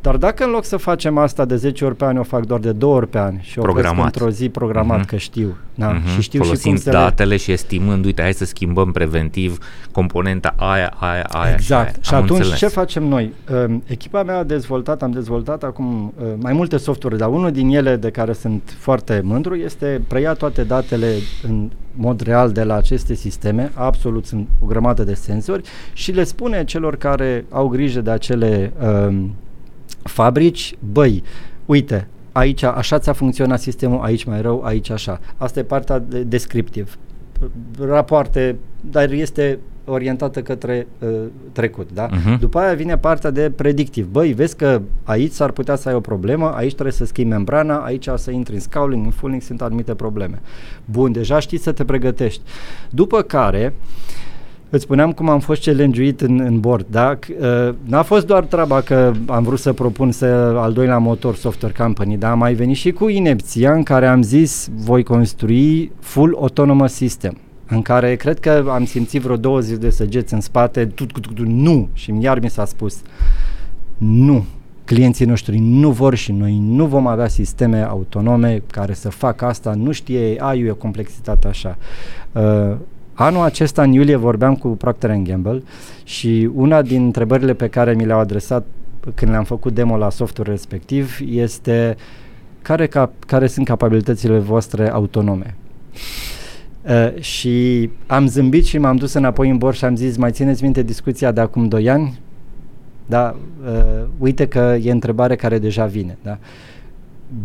Dar dacă în loc să facem asta de 10 ori pe an, o fac doar de 2 ori pe an și o programat. într-o zi programat, uh-huh. că știu. Da, uh-huh. și știu Folosind și cum datele le... și estimând, uite, hai să schimbăm preventiv componenta aia, aia, aia Exact. Și, aia. și atunci înțeles. ce facem noi? Uh, echipa mea a dezvoltat, am dezvoltat acum uh, mai multe software, dar unul din ele de care sunt foarte mândru este preia toate datele în mod real de la aceste sisteme, absolut sunt o grămadă de senzori și le spune celor care au grijă de acele uh, fabrici, băi, uite, aici așa ți-a funcționat sistemul, aici mai rău, aici așa. Asta e partea de descriptiv. Rapoarte, dar este orientată către uh, trecut, da? Uh-huh. După aia vine partea de predictiv. Băi, vezi că aici s-ar putea să ai o problemă, aici trebuie să schimbi membrana, aici să intri în scowling, în fulling, sunt anumite probleme. Bun, deja știi să te pregătești. După care, Îți spuneam cum am fost challenge în, în board, da? Uh, n-a fost doar treaba că am vrut să propun să al doilea motor software company, dar am mai venit și cu inepția în care am zis voi construi full autonomous system în care cred că am simțit vreo 20 de săgeți în spate, tu, tu, tu, tu, nu, și iar mi s-a spus, nu, clienții noștri nu vor și noi nu vom avea sisteme autonome care să facă asta, nu știe AI, e o complexitate așa. Uh, anul acesta, în iulie, vorbeam cu Procter Gamble și una din întrebările pe care mi le-au adresat când le-am făcut demo la softul respectiv este care, cap- care sunt capabilitățile voastre autonome? Uh, și am zâmbit și m-am dus înapoi în borș și am zis, mai țineți minte discuția de acum 2 ani? Da, uh, uite că e întrebare care deja vine. Da?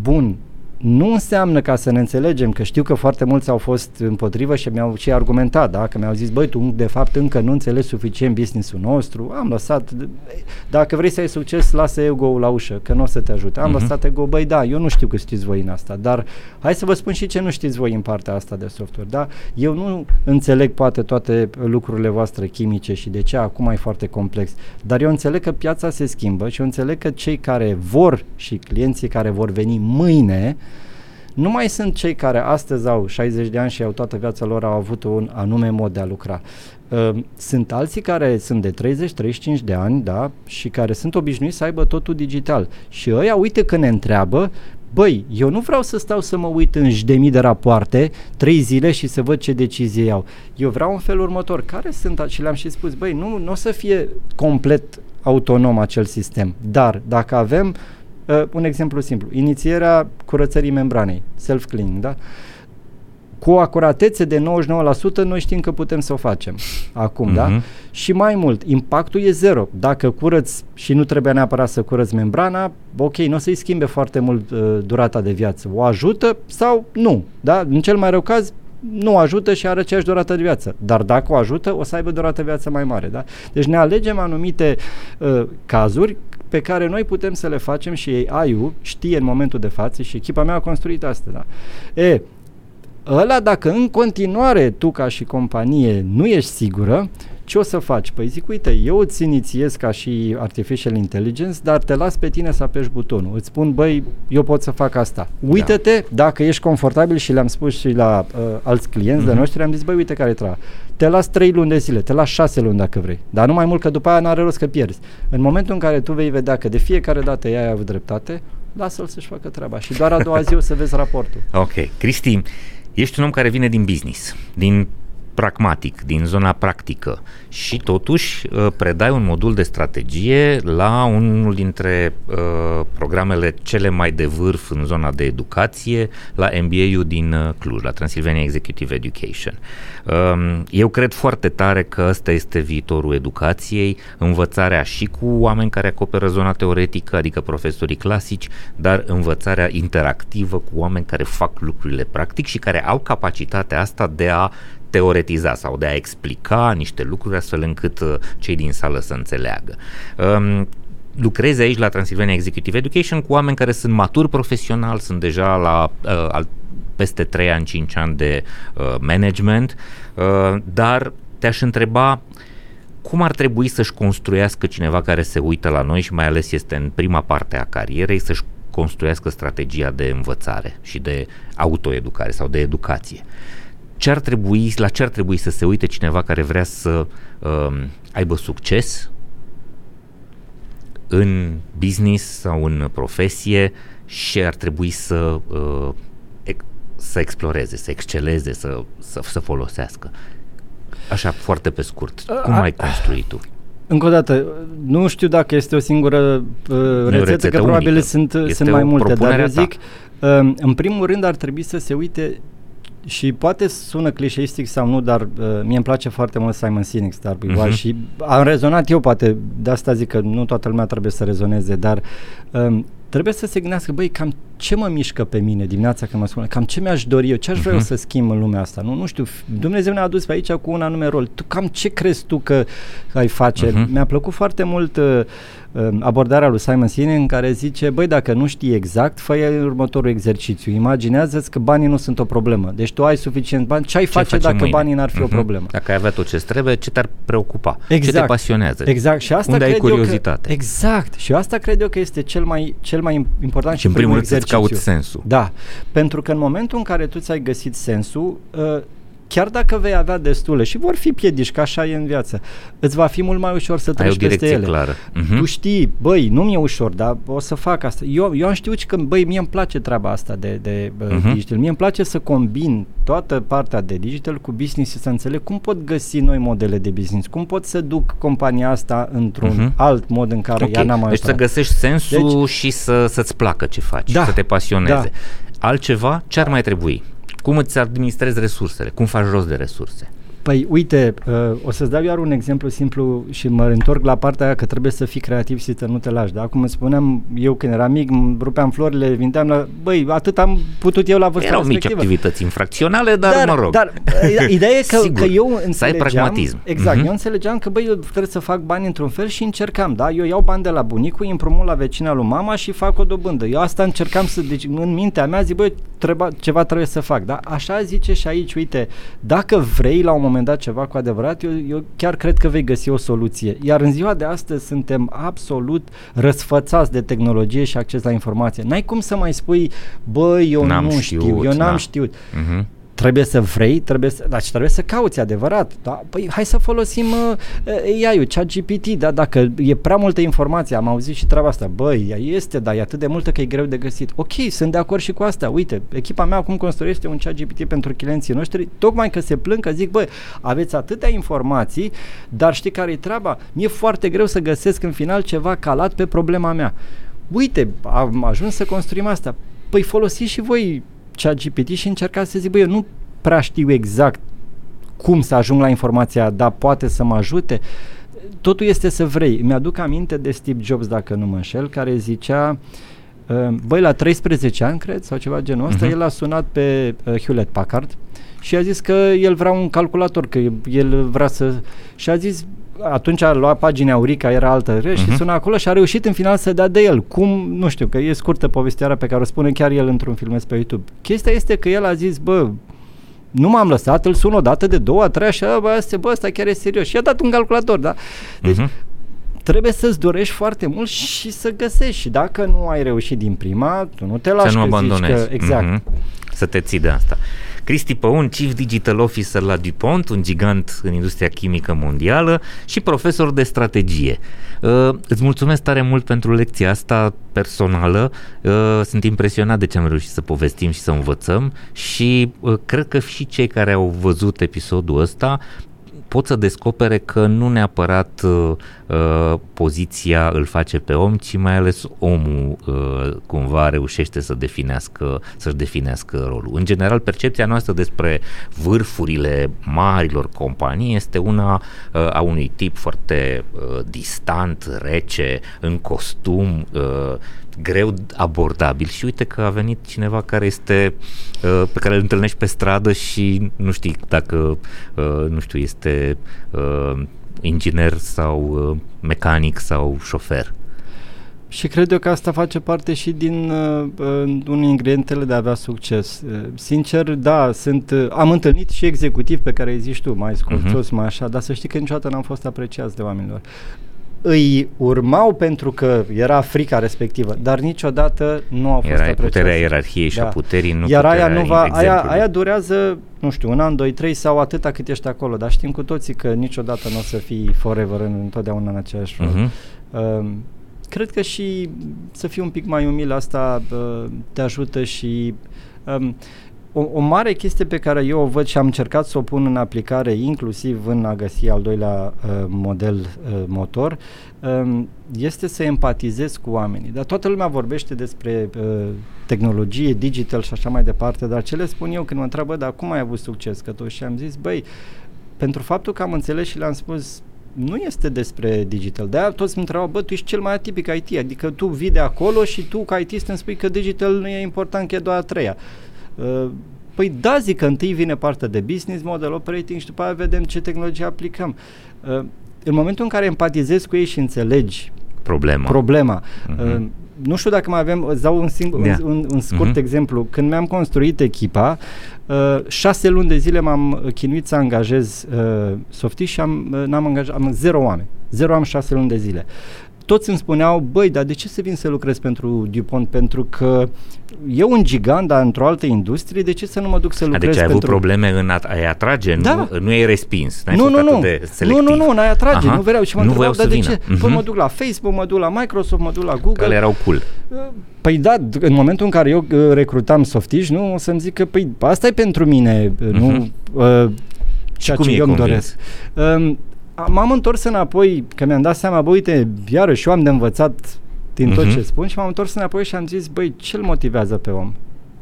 Bun, nu înseamnă ca să ne înțelegem, că știu că foarte mulți au fost împotrivă și mi-au și argumentat, da? că mi-au zis, băi, tu de fapt încă nu înțelegi suficient business-ul nostru, am lăsat, dacă vrei să ai succes, lasă ego-ul la ușă, că nu o să te ajute. Am uh-huh. lăsat ego, băi, da, eu nu știu că știți voi în asta, dar hai să vă spun și ce nu știți voi în partea asta de software, da? Eu nu înțeleg poate toate lucrurile voastre chimice și de ce acum e foarte complex, dar eu înțeleg că piața se schimbă și eu înțeleg că cei care vor și clienții care vor veni mâine, nu mai sunt cei care astăzi au 60 de ani și au toată viața lor au avut un anume mod de a lucra. Uh, sunt alții care sunt de 30-35 de ani, da, și care sunt obișnuiți să aibă totul digital. Și ăia, uite că ne întreabă, băi, eu nu vreau să stau să mă uit în de mii de rapoarte, trei zile și să văd ce decizie iau. Eu vreau în felul următor, care sunt, și le-am și spus, băi, nu, nu o să fie complet autonom acel sistem, dar dacă avem Uh, un exemplu simplu. Inițierea curățării membranei, self-cleaning, da? Cu o acuratețe de 99% noi știm că putem să o facem acum, uh-huh. da? Mhm. Și mai mult, impactul e zero. Dacă curăți și nu trebuie neapărat să curăți membrana, ok, nu o să-i schimbe foarte mult uh, durata de viață. O ajută sau nu, da? În cel mai rău caz, nu ajută și are aceeași durată de viață. Dar dacă o ajută, o să aibă durată de viață mai mare. Da? Deci ne alegem anumite uh, cazuri pe care noi putem să le facem și AI-ul știe în momentul de față și echipa mea a construit asta. Da? E, ăla dacă în continuare tu ca și companie nu ești sigură, ce o să faci? Păi zic, uite, eu îți inițiez ca și Artificial Intelligence, dar te las pe tine să apeși butonul. Îți spun, băi, eu pot să fac asta. Uită-te, da. dacă ești confortabil și le-am spus și la uh, alți clienți uh-huh. de mhm. noștri, am zis, băi, uite care e treaba. Te las 3 luni de zile, te las 6 luni dacă vrei, dar nu mai mult că după aia n-are rost că pierzi. În momentul în care tu vei vedea că de fiecare dată ea a avut dreptate, lasă-l să-și facă treaba și doar a doua zi o să vezi raportul. Ok. Cristi, ești un om care vine din business, din pragmatic, din zona practică și totuși uh, predai un modul de strategie la unul dintre uh, programele cele mai de vârf în zona de educație, la MBA-ul din uh, Cluj, la Transylvania Executive Education. Uh, eu cred foarte tare că ăsta este viitorul educației, învățarea și cu oameni care acoperă zona teoretică, adică profesorii clasici, dar învățarea interactivă cu oameni care fac lucrurile practic și care au capacitatea asta de a teoretiza sau de a explica niște lucruri astfel încât uh, cei din sală să înțeleagă. Um, lucrezi aici la Transylvania Executive Education cu oameni care sunt maturi profesional, sunt deja la uh, al, peste 3 ani, 5 ani de uh, management, uh, dar te-aș întreba cum ar trebui să-și construiască cineva care se uită la noi și mai ales este în prima parte a carierei să-și construiască strategia de învățare și de autoeducare sau de educație. Uh, ce ar trebui, la ce ar trebui să se uite cineva care vrea să uh, aibă succes în business sau în profesie și ar trebui să, uh, să exploreze, să exceleze, să, să, să folosească. Așa, foarte pe scurt, cum ai construit tu? Încă o dată, nu știu dacă este o singură uh, rețetă, rețetă, că probabil unică. sunt, sunt mai multe, dar eu zic, uh, în primul rând ar trebui să se uite și poate sună clișeistic sau nu, dar uh, mie îmi place foarte mult Simon Sinek, Star uh-huh. și am rezonat eu, poate de asta zic că nu toată lumea trebuie să rezoneze, dar um, trebuie să se gândească, băi, cam ce mă mișcă pe mine dimineața când mă spune, cam ce mi-aș dori eu, ce aș vrea uh-huh. eu să schimb în lumea asta, nu, nu știu, Dumnezeu ne-a adus pe aici cu un anume rol, tu cam ce crezi tu că ai face? Uh-huh. Mi-a plăcut foarte mult uh, Um, abordarea lui Simon Sinek în care zice, băi, dacă nu știi exact, fă următorul exercițiu. Imaginează-ți că banii nu sunt o problemă. Deci tu ai suficient bani, ce ai ce face dacă mâine? banii n-ar fi uh-huh. o mhm. problemă? Dacă ai avea tot ce trebuie, ce te-ar preocupa? Exact. Ce te exact. pasionează? Exact. Și asta Unde ai curiozitate? Că, exact. Și asta cred eu că este cel mai, cel mai important și, în primul rând să cauți sensul. Da. Pentru că în momentul în care tu ți-ai găsit sensul, uh, chiar dacă vei avea destule și vor fi piedici, că așa e în viață, îți va fi mult mai ușor să treci peste ele. clară. Uh-huh. Tu știi, băi, nu mi-e ușor, dar o să fac asta. Eu, eu am știut că, băi, mie îmi place treaba asta de, de uh-huh. digital. Mie îmi place să combin toată partea de digital cu business și să înțeleg cum pot găsi noi modele de business, cum pot să duc compania asta într-un uh-huh. alt mod în care okay. ea n-a mai Deci să găsești sensul deci, și să, să-ți placă ce faci, da, să te pasioneze. Da. Altceva, ce ar mai trebui? Cum îți administrezi resursele? Cum faci rost de resurse? Păi uite, uh, o să-ți dau iar un exemplu simplu și mă întorc la partea aia că trebuie să fii creativ și să nu te lași. Da? Cum îți spuneam, eu când eram mic, rupeam florile, vindeam la... Băi, atât am putut eu la vârsta Erau respectivă. mici activități infracționale, dar, dar mă rog. Dar uh, ideea e că, că eu înțelegeam... Să ai pragmatism. Exact, uh-huh. eu înțelegeam că băi, eu trebuie să fac bani într-un fel și încercam, da? Eu iau bani de la bunicul, împrumut la vecina lui mama și fac o dobândă. Eu asta încercam să... Deci în mintea mea zic, băi, treba, ceva trebuie să fac, da? Așa zice și aici, uite, dacă vrei la un moment dat ceva cu adevărat adevărat, eu, eu chiar cred că vei găsi o soluție. Iar în ziua de astăzi suntem absolut răsfățați de tehnologie și acces la informație. N-ai cum să mai spui, băi, eu n-am nu știu, știu eu n-am da. știut. Uh-huh trebuie să vrei, trebuie să, dar trebuie să cauți, adevărat. Da? Păi hai să folosim uh, AI-ul, ChatGPT, da? dacă e prea multă informație, am auzit și treaba asta, băi, ea este, dar e atât de multă că e greu de găsit. Ok, sunt de acord și cu asta. Uite, echipa mea acum construiește un ChatGPT pentru clienții noștri, tocmai că se plâng că zic, băi, aveți atâtea informații, dar știi care e treaba? Mi-e foarte greu să găsesc în final ceva calat pe problema mea. Uite, am ajuns să construim asta. Păi folosiți și voi ChatGPT și încerca să zic, băi, eu nu prea știu exact cum să ajung la informația, dar poate să mă ajute. Totul este să vrei. Mi-aduc aminte de Steve Jobs, dacă nu mă înșel, care zicea, uh, băi, la 13 ani, cred, sau ceva genul ăsta, uh-huh. el a sunat pe uh, Hewlett Packard și a zis că el vrea un calculator, că el vrea să... Și a zis, atunci a luat pagina Aurica, era altă uh-huh. și mhm. sună acolo și a reușit în final să dea de el. Cum, nu știu, că e scurtă povestea pe care o spune chiar el într-un filmuleț pe YouTube. Chestia este că el a zis, bă, nu m-am lăsat, îl sun o dată de două, a treia și bă, asta, bă, ăsta chiar e serios. Și a dat un calculator, da? Deci uh-huh. trebuie să-ți dorești foarte mult și să găsești. Și dacă nu ai reușit din prima, tu nu te lași să nu abandonezi. Că, exact. Uh-huh. Să te ții de asta. Cristi Păun, Chief Digital Officer la DuPont, un gigant în industria chimică mondială și profesor de strategie. Uh, îți mulțumesc tare mult pentru lecția asta personală. Uh, sunt impresionat de ce am reușit să povestim și să învățăm și uh, cred că și cei care au văzut episodul ăsta pot să descopere că nu neapărat uh, uh, poziția îl face pe om, ci mai ales omul uh, cumva reușește să definească, să-și definească rolul. În general, percepția noastră despre vârfurile marilor companii este una uh, a unui tip foarte uh, distant, rece, în costum, uh, greu abordabil și uite că a venit cineva care este uh, pe care îl întâlnești pe stradă și nu știi dacă uh, nu știu, este uh, inginer sau mecanic sau șofer. Și cred eu că asta face parte și din uh, un ingredientele de a avea succes. Uh, sincer, da, sunt, uh, am întâlnit și executiv pe care îi zici tu, mai scorțos, uh-huh. mai așa, dar să știi că niciodată n-am fost apreciați de oamenilor îi urmau pentru că era frica respectivă, dar niciodată nu au fost era apreciați. puterea ierarhiei și da. a puterii, nu Iar aia, nu va, aia, aia durează, nu știu, un an, doi, trei sau atâta cât ești acolo, dar știm cu toții că niciodată nu o să fii forever, în, întotdeauna în aceeași rol. Uh-huh. Uh, cred că și să fii un pic mai umil asta uh, te ajută și um, o, o mare chestie pe care eu o văd și am încercat să o pun în aplicare inclusiv în a găsi al doilea uh, model uh, motor um, este să empatizez cu oamenii. Dar toată lumea vorbește despre uh, tehnologie, digital și așa mai departe, dar ce le spun eu când mă întreabă, dar cum ai avut succes? Că tu și am zis, băi, pentru faptul că am înțeles și le-am spus nu este despre digital. De-aia toți îmi întrebau, bă, tu ești cel mai atipic IT, adică tu vii de acolo și tu ca IT îmi spui că digital nu e important, că e doar a treia. Uh, Păi da, zic că întâi vine partea de business model operating și după aia vedem ce tehnologie aplicăm. Uh, în momentul în care empatizezi cu ei și înțelegi problema, problema uh-huh. uh, nu știu dacă mai avem, îți dau un, singur, yeah. un, un, un scurt uh-huh. exemplu. Când mi-am construit echipa, uh, șase luni de zile m-am chinuit să angajez uh, softii și am, uh, n-am angajat, am zero oameni. Zero am șase luni de zile toți îmi spuneau, băi, dar de ce să vin să lucrez pentru DuPont? Pentru că e un gigant, dar într-o altă industrie, de ce să nu mă duc să lucrez pentru... Deci ai avut probleme în a, a atrage, da. nu, nu ai respins, n-ai nu, nu, nu. de nu, nu, nu, n-ai atrage, Aha. nu vreau. Și mă nu întrebau, dar de vină. ce? Uh-huh. Păi mă duc la Facebook, mă duc la Microsoft, mă duc la Google. Că erau cool. Păi da, în momentul în care eu uh, recrutam softiști, nu, o să-mi zic că, păi, asta e pentru mine, uh-huh. nu... Uh, ceea ce eu îmi doresc. Uh, m-am întors înapoi, că mi-am dat seama, bă, uite, iarăși eu am de învățat din uh-huh. tot mhm. ce spun și m-am întors înapoi și am zis, băi, ce-l motivează pe om?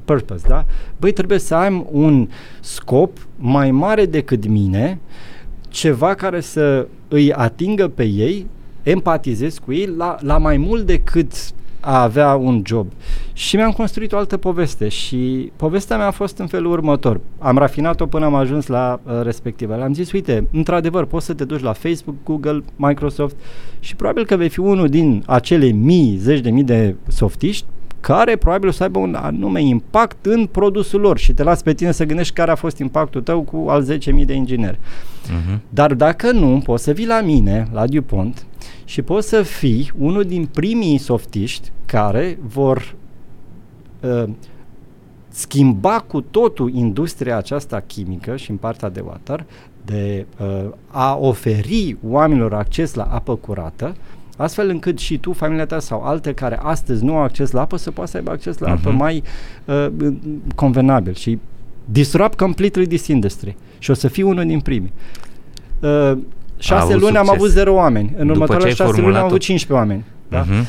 Purpose, da? Băi, trebuie să am un scop mai mare decât mine, ceva care să îi atingă pe ei, empatizez cu ei la, la mai mult decât a avea un job. Și mi-am construit o altă poveste și povestea mea a fost în felul următor. Am rafinat-o până am ajuns la uh, respectivă. Le-am zis, uite, într-adevăr, poți să te duci la Facebook, Google, Microsoft și probabil că vei fi unul din acele mii, zeci de mii de softiști care probabil o să aibă un anume impact în produsul lor și te las pe tine să gândești care a fost impactul tău cu al 10.000 de ingineri. Uh-huh. Dar dacă nu, poți să vii la mine, la DuPont, și poți să fii unul din primii softiști care vor uh, schimba cu totul industria aceasta chimică și în partea de water, de uh, a oferi oamenilor acces la apă curată, astfel încât și tu, familia ta sau alte care astăzi nu au acces la apă să poată să aibă acces la uh-huh. apă mhm. mai uh, convenabil și disrupt completely this industry și o să fii unul din primii. Uh, șase luni succes. am avut zero oameni. În următoarele șase luni am avut 15 oameni. Da? Uh-huh.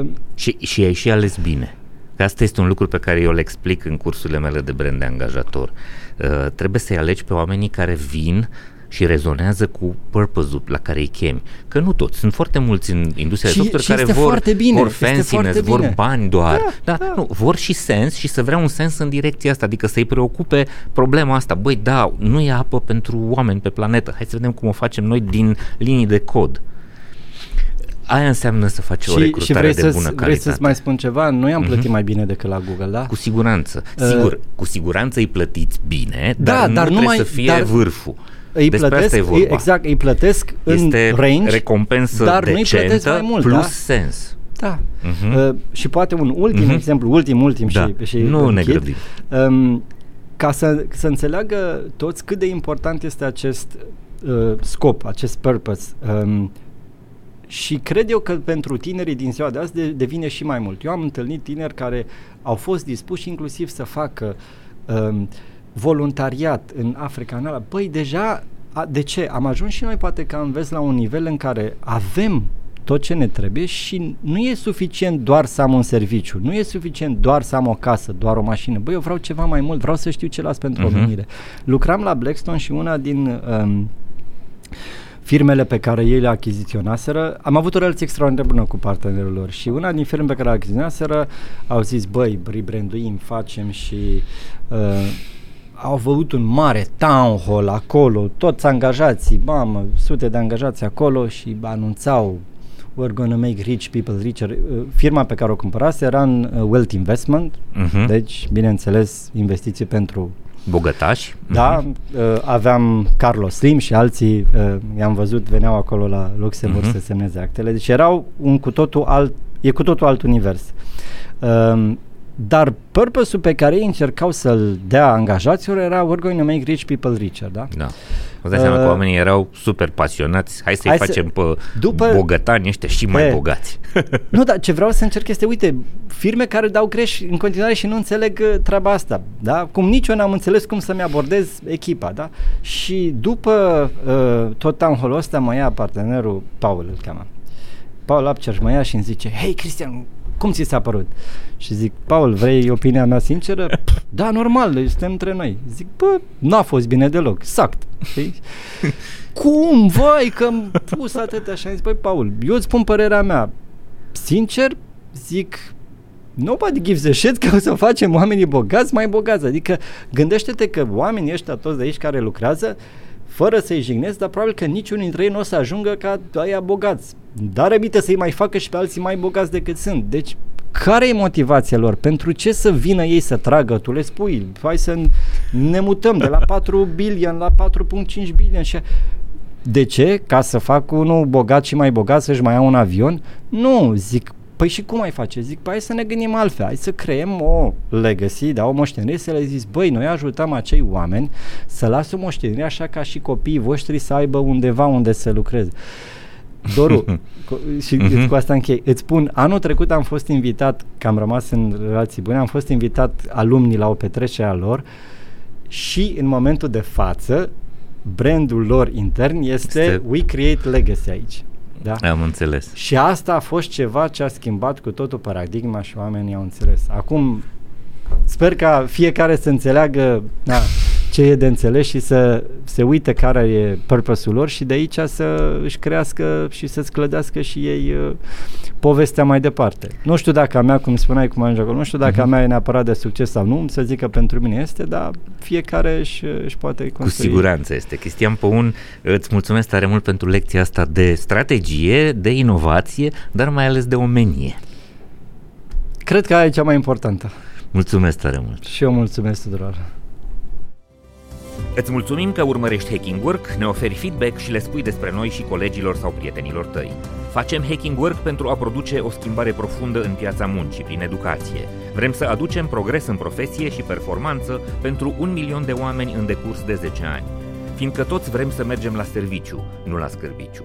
Uh, și, și ai și ales bine. Că asta este un lucru pe care eu îl explic în cursurile mele de brand de angajator. Uh, trebuie să-i alegi pe oamenii care vin și rezonează cu purpose-ul la care îi chemi. Că nu toți, sunt foarte mulți în industria și, de software care vor, bine, vor fanciness, vor bine. bani doar, da, da, da. Nu, vor și sens și să vrea un sens în direcția asta, adică să-i preocupe problema asta. Băi, da, nu e apă pentru oameni pe planetă, hai să vedem cum o facem noi din linii de cod. Aia înseamnă să faci și, o recrutare și vrei de bună calitate. Vrei să-ți mai spun ceva? Noi am plătit uh-huh. mai bine decât la Google, da? Cu siguranță. Uh, Sigur, cu siguranță îi plătiți bine, da, dar nu dar trebuie numai, să fie dar, vârful îi Despre plătesc, asta e vorba. exact, îi plătesc este în range, recompensă dar nu îi plătesc mai mult, plus da? sens. Da. Uh-huh. Uh, și poate un ultim uh-huh. exemplu, ultim, ultim da. și, și nu ne grăbim. Um, ca să, să înțeleagă toți cât de important este acest uh, scop, acest purpose. Um, și cred eu că pentru tinerii din ziua de azi de, devine și mai mult. Eu am întâlnit tineri care au fost dispuși inclusiv să facă um, voluntariat în Africa Nala, băi, deja, a, de ce? Am ajuns și noi poate că am vezi la un nivel în care avem tot ce ne trebuie și nu e suficient doar să am un serviciu, nu e suficient doar să am o casă, doar o mașină. Băi, eu vreau ceva mai mult, vreau să știu ce las pentru uh-huh. omenire. Lucram la Blackstone și una din um, firmele pe care ei le achiziționaseră, am avut o relație extraordinar bună cu partenerul lor și una din firme pe care le achiziționaseră au zis, băi, rebranduim, facem și uh, au avut un mare town hall acolo, toți angajații, mamă, sute de angajați acolo și anunțau we're gonna make rich people richer. Uh, firma pe care o cumpărase era în uh, Wealth Investment, uh-huh. deci, bineînțeles, investiții pentru bogătași. Da, uh-huh. aveam Carlos Slim și alții, i-am văzut, veneau acolo la Luxemburg uh-huh. să semneze actele, deci erau un cu totul alt, e cu totul alt univers. Um, dar purpose-ul pe care ei încercau să-l dea angajaților era we're going to make rich people richer, da? Da. Îți dai seama uh, că oamenii erau super pasionați, hai să-i hai facem să, pe după, bogătani ăștia și mai pe, bogați. nu, dar ce vreau să încerc este, uite, firme care dau greș în continuare și nu înțeleg uh, treaba asta, da? Cum nici eu n-am înțeles cum să-mi abordez echipa, da? Și după uh, tot town hall ăsta mă ia partenerul, Paul îl cheamă. Paul Apcer mă ia și îmi zice, hei Cristian, cum ți s-a părut? Și zic, Paul, vrei opinia mea sinceră? da, normal, deci suntem între noi. Zic, bă, n-a fost bine deloc, exact. Știi? Cum, vai, că am pus atâtea așa. Zic, băi, Paul, eu îți spun părerea mea. Sincer, zic, nobody gives a shit că o să facem oamenii bogați mai bogați. Adică gândește-te că oamenii ăștia toți de aici care lucrează, fără să-i jignesc, dar probabil că niciunul dintre ei nu o să ajungă ca aia bogați. Dar răbite să-i mai facă și pe alții mai bogați decât sunt. Deci care e motivația lor? Pentru ce să vină ei să tragă? Tu le spui, hai să ne mutăm de la 4 bilion la 4.5 bilion și de ce? Ca să fac unul bogat și mai bogat să-și mai ia un avion? Nu, zic, Păi și cum ai face? Zic, păi hai să ne gândim altfel, hai să creăm o legacy, da, o moștenire, să le zis, băi, noi ajutăm acei oameni să lasă o moștenire așa ca și copiii voștri să aibă undeva unde să lucreze. Doru, și uh-huh. cu asta închei, îți spun, anul trecut am fost invitat, că am rămas în relații bune, am fost invitat alumnii la o petrecere a lor și în momentul de față brandul lor intern este, este... We Create Legacy aici. Da? Am înțeles. Și asta a fost ceva ce a schimbat cu totul paradigma și oamenii au înțeles. Acum sper ca fiecare să înțeleagă na, ce e de înțeles și să se uite care e purpose-ul lor și de aici să își crească și să-ți clădească și ei uh, povestea mai departe. Nu știu dacă a mea, cum spuneai cum ajunge acolo, nu știu dacă uh-huh. a mea e neapărat de succes sau nu, să zic că pentru mine este, dar fiecare își, își poate construi. Cu siguranță este. Cristian Păun, îți mulțumesc tare mult pentru lecția asta de strategie, de inovație, dar mai ales de omenie. Cred că aia e cea mai importantă. Mulțumesc tare mult. Și eu mulțumesc tuturor. Îți mulțumim că urmărești Hacking Work, ne oferi feedback și le spui despre noi și colegilor sau prietenilor tăi. Facem Hacking Work pentru a produce o schimbare profundă în piața muncii prin educație. Vrem să aducem progres în profesie și performanță pentru un milion de oameni în decurs de 10 ani. Fiindcă toți vrem să mergem la serviciu, nu la scârbiciu.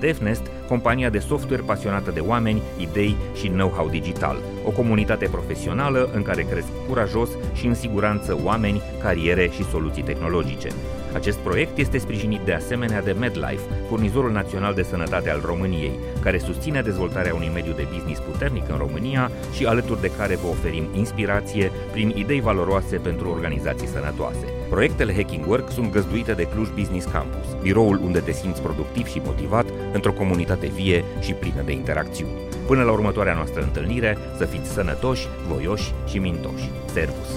DevNest, compania de software pasionată de oameni, idei și know-how digital. O comunitate profesională în care cresc curajos și în siguranță oameni, cariere și soluții tehnologice. Acest proiect este sprijinit de asemenea de MedLife, furnizorul național de sănătate al României, care susține dezvoltarea unui mediu de business puternic în România și alături de care vă oferim inspirație prin idei valoroase pentru organizații sănătoase. Proiectele Hacking Work sunt găzduite de Cluj Business Campus, biroul unde te simți productiv și motivat într-o comunitate vie și plină de interacțiuni. Până la următoarea noastră întâlnire, să fiți sănătoși, voioși și mintoși. Servus!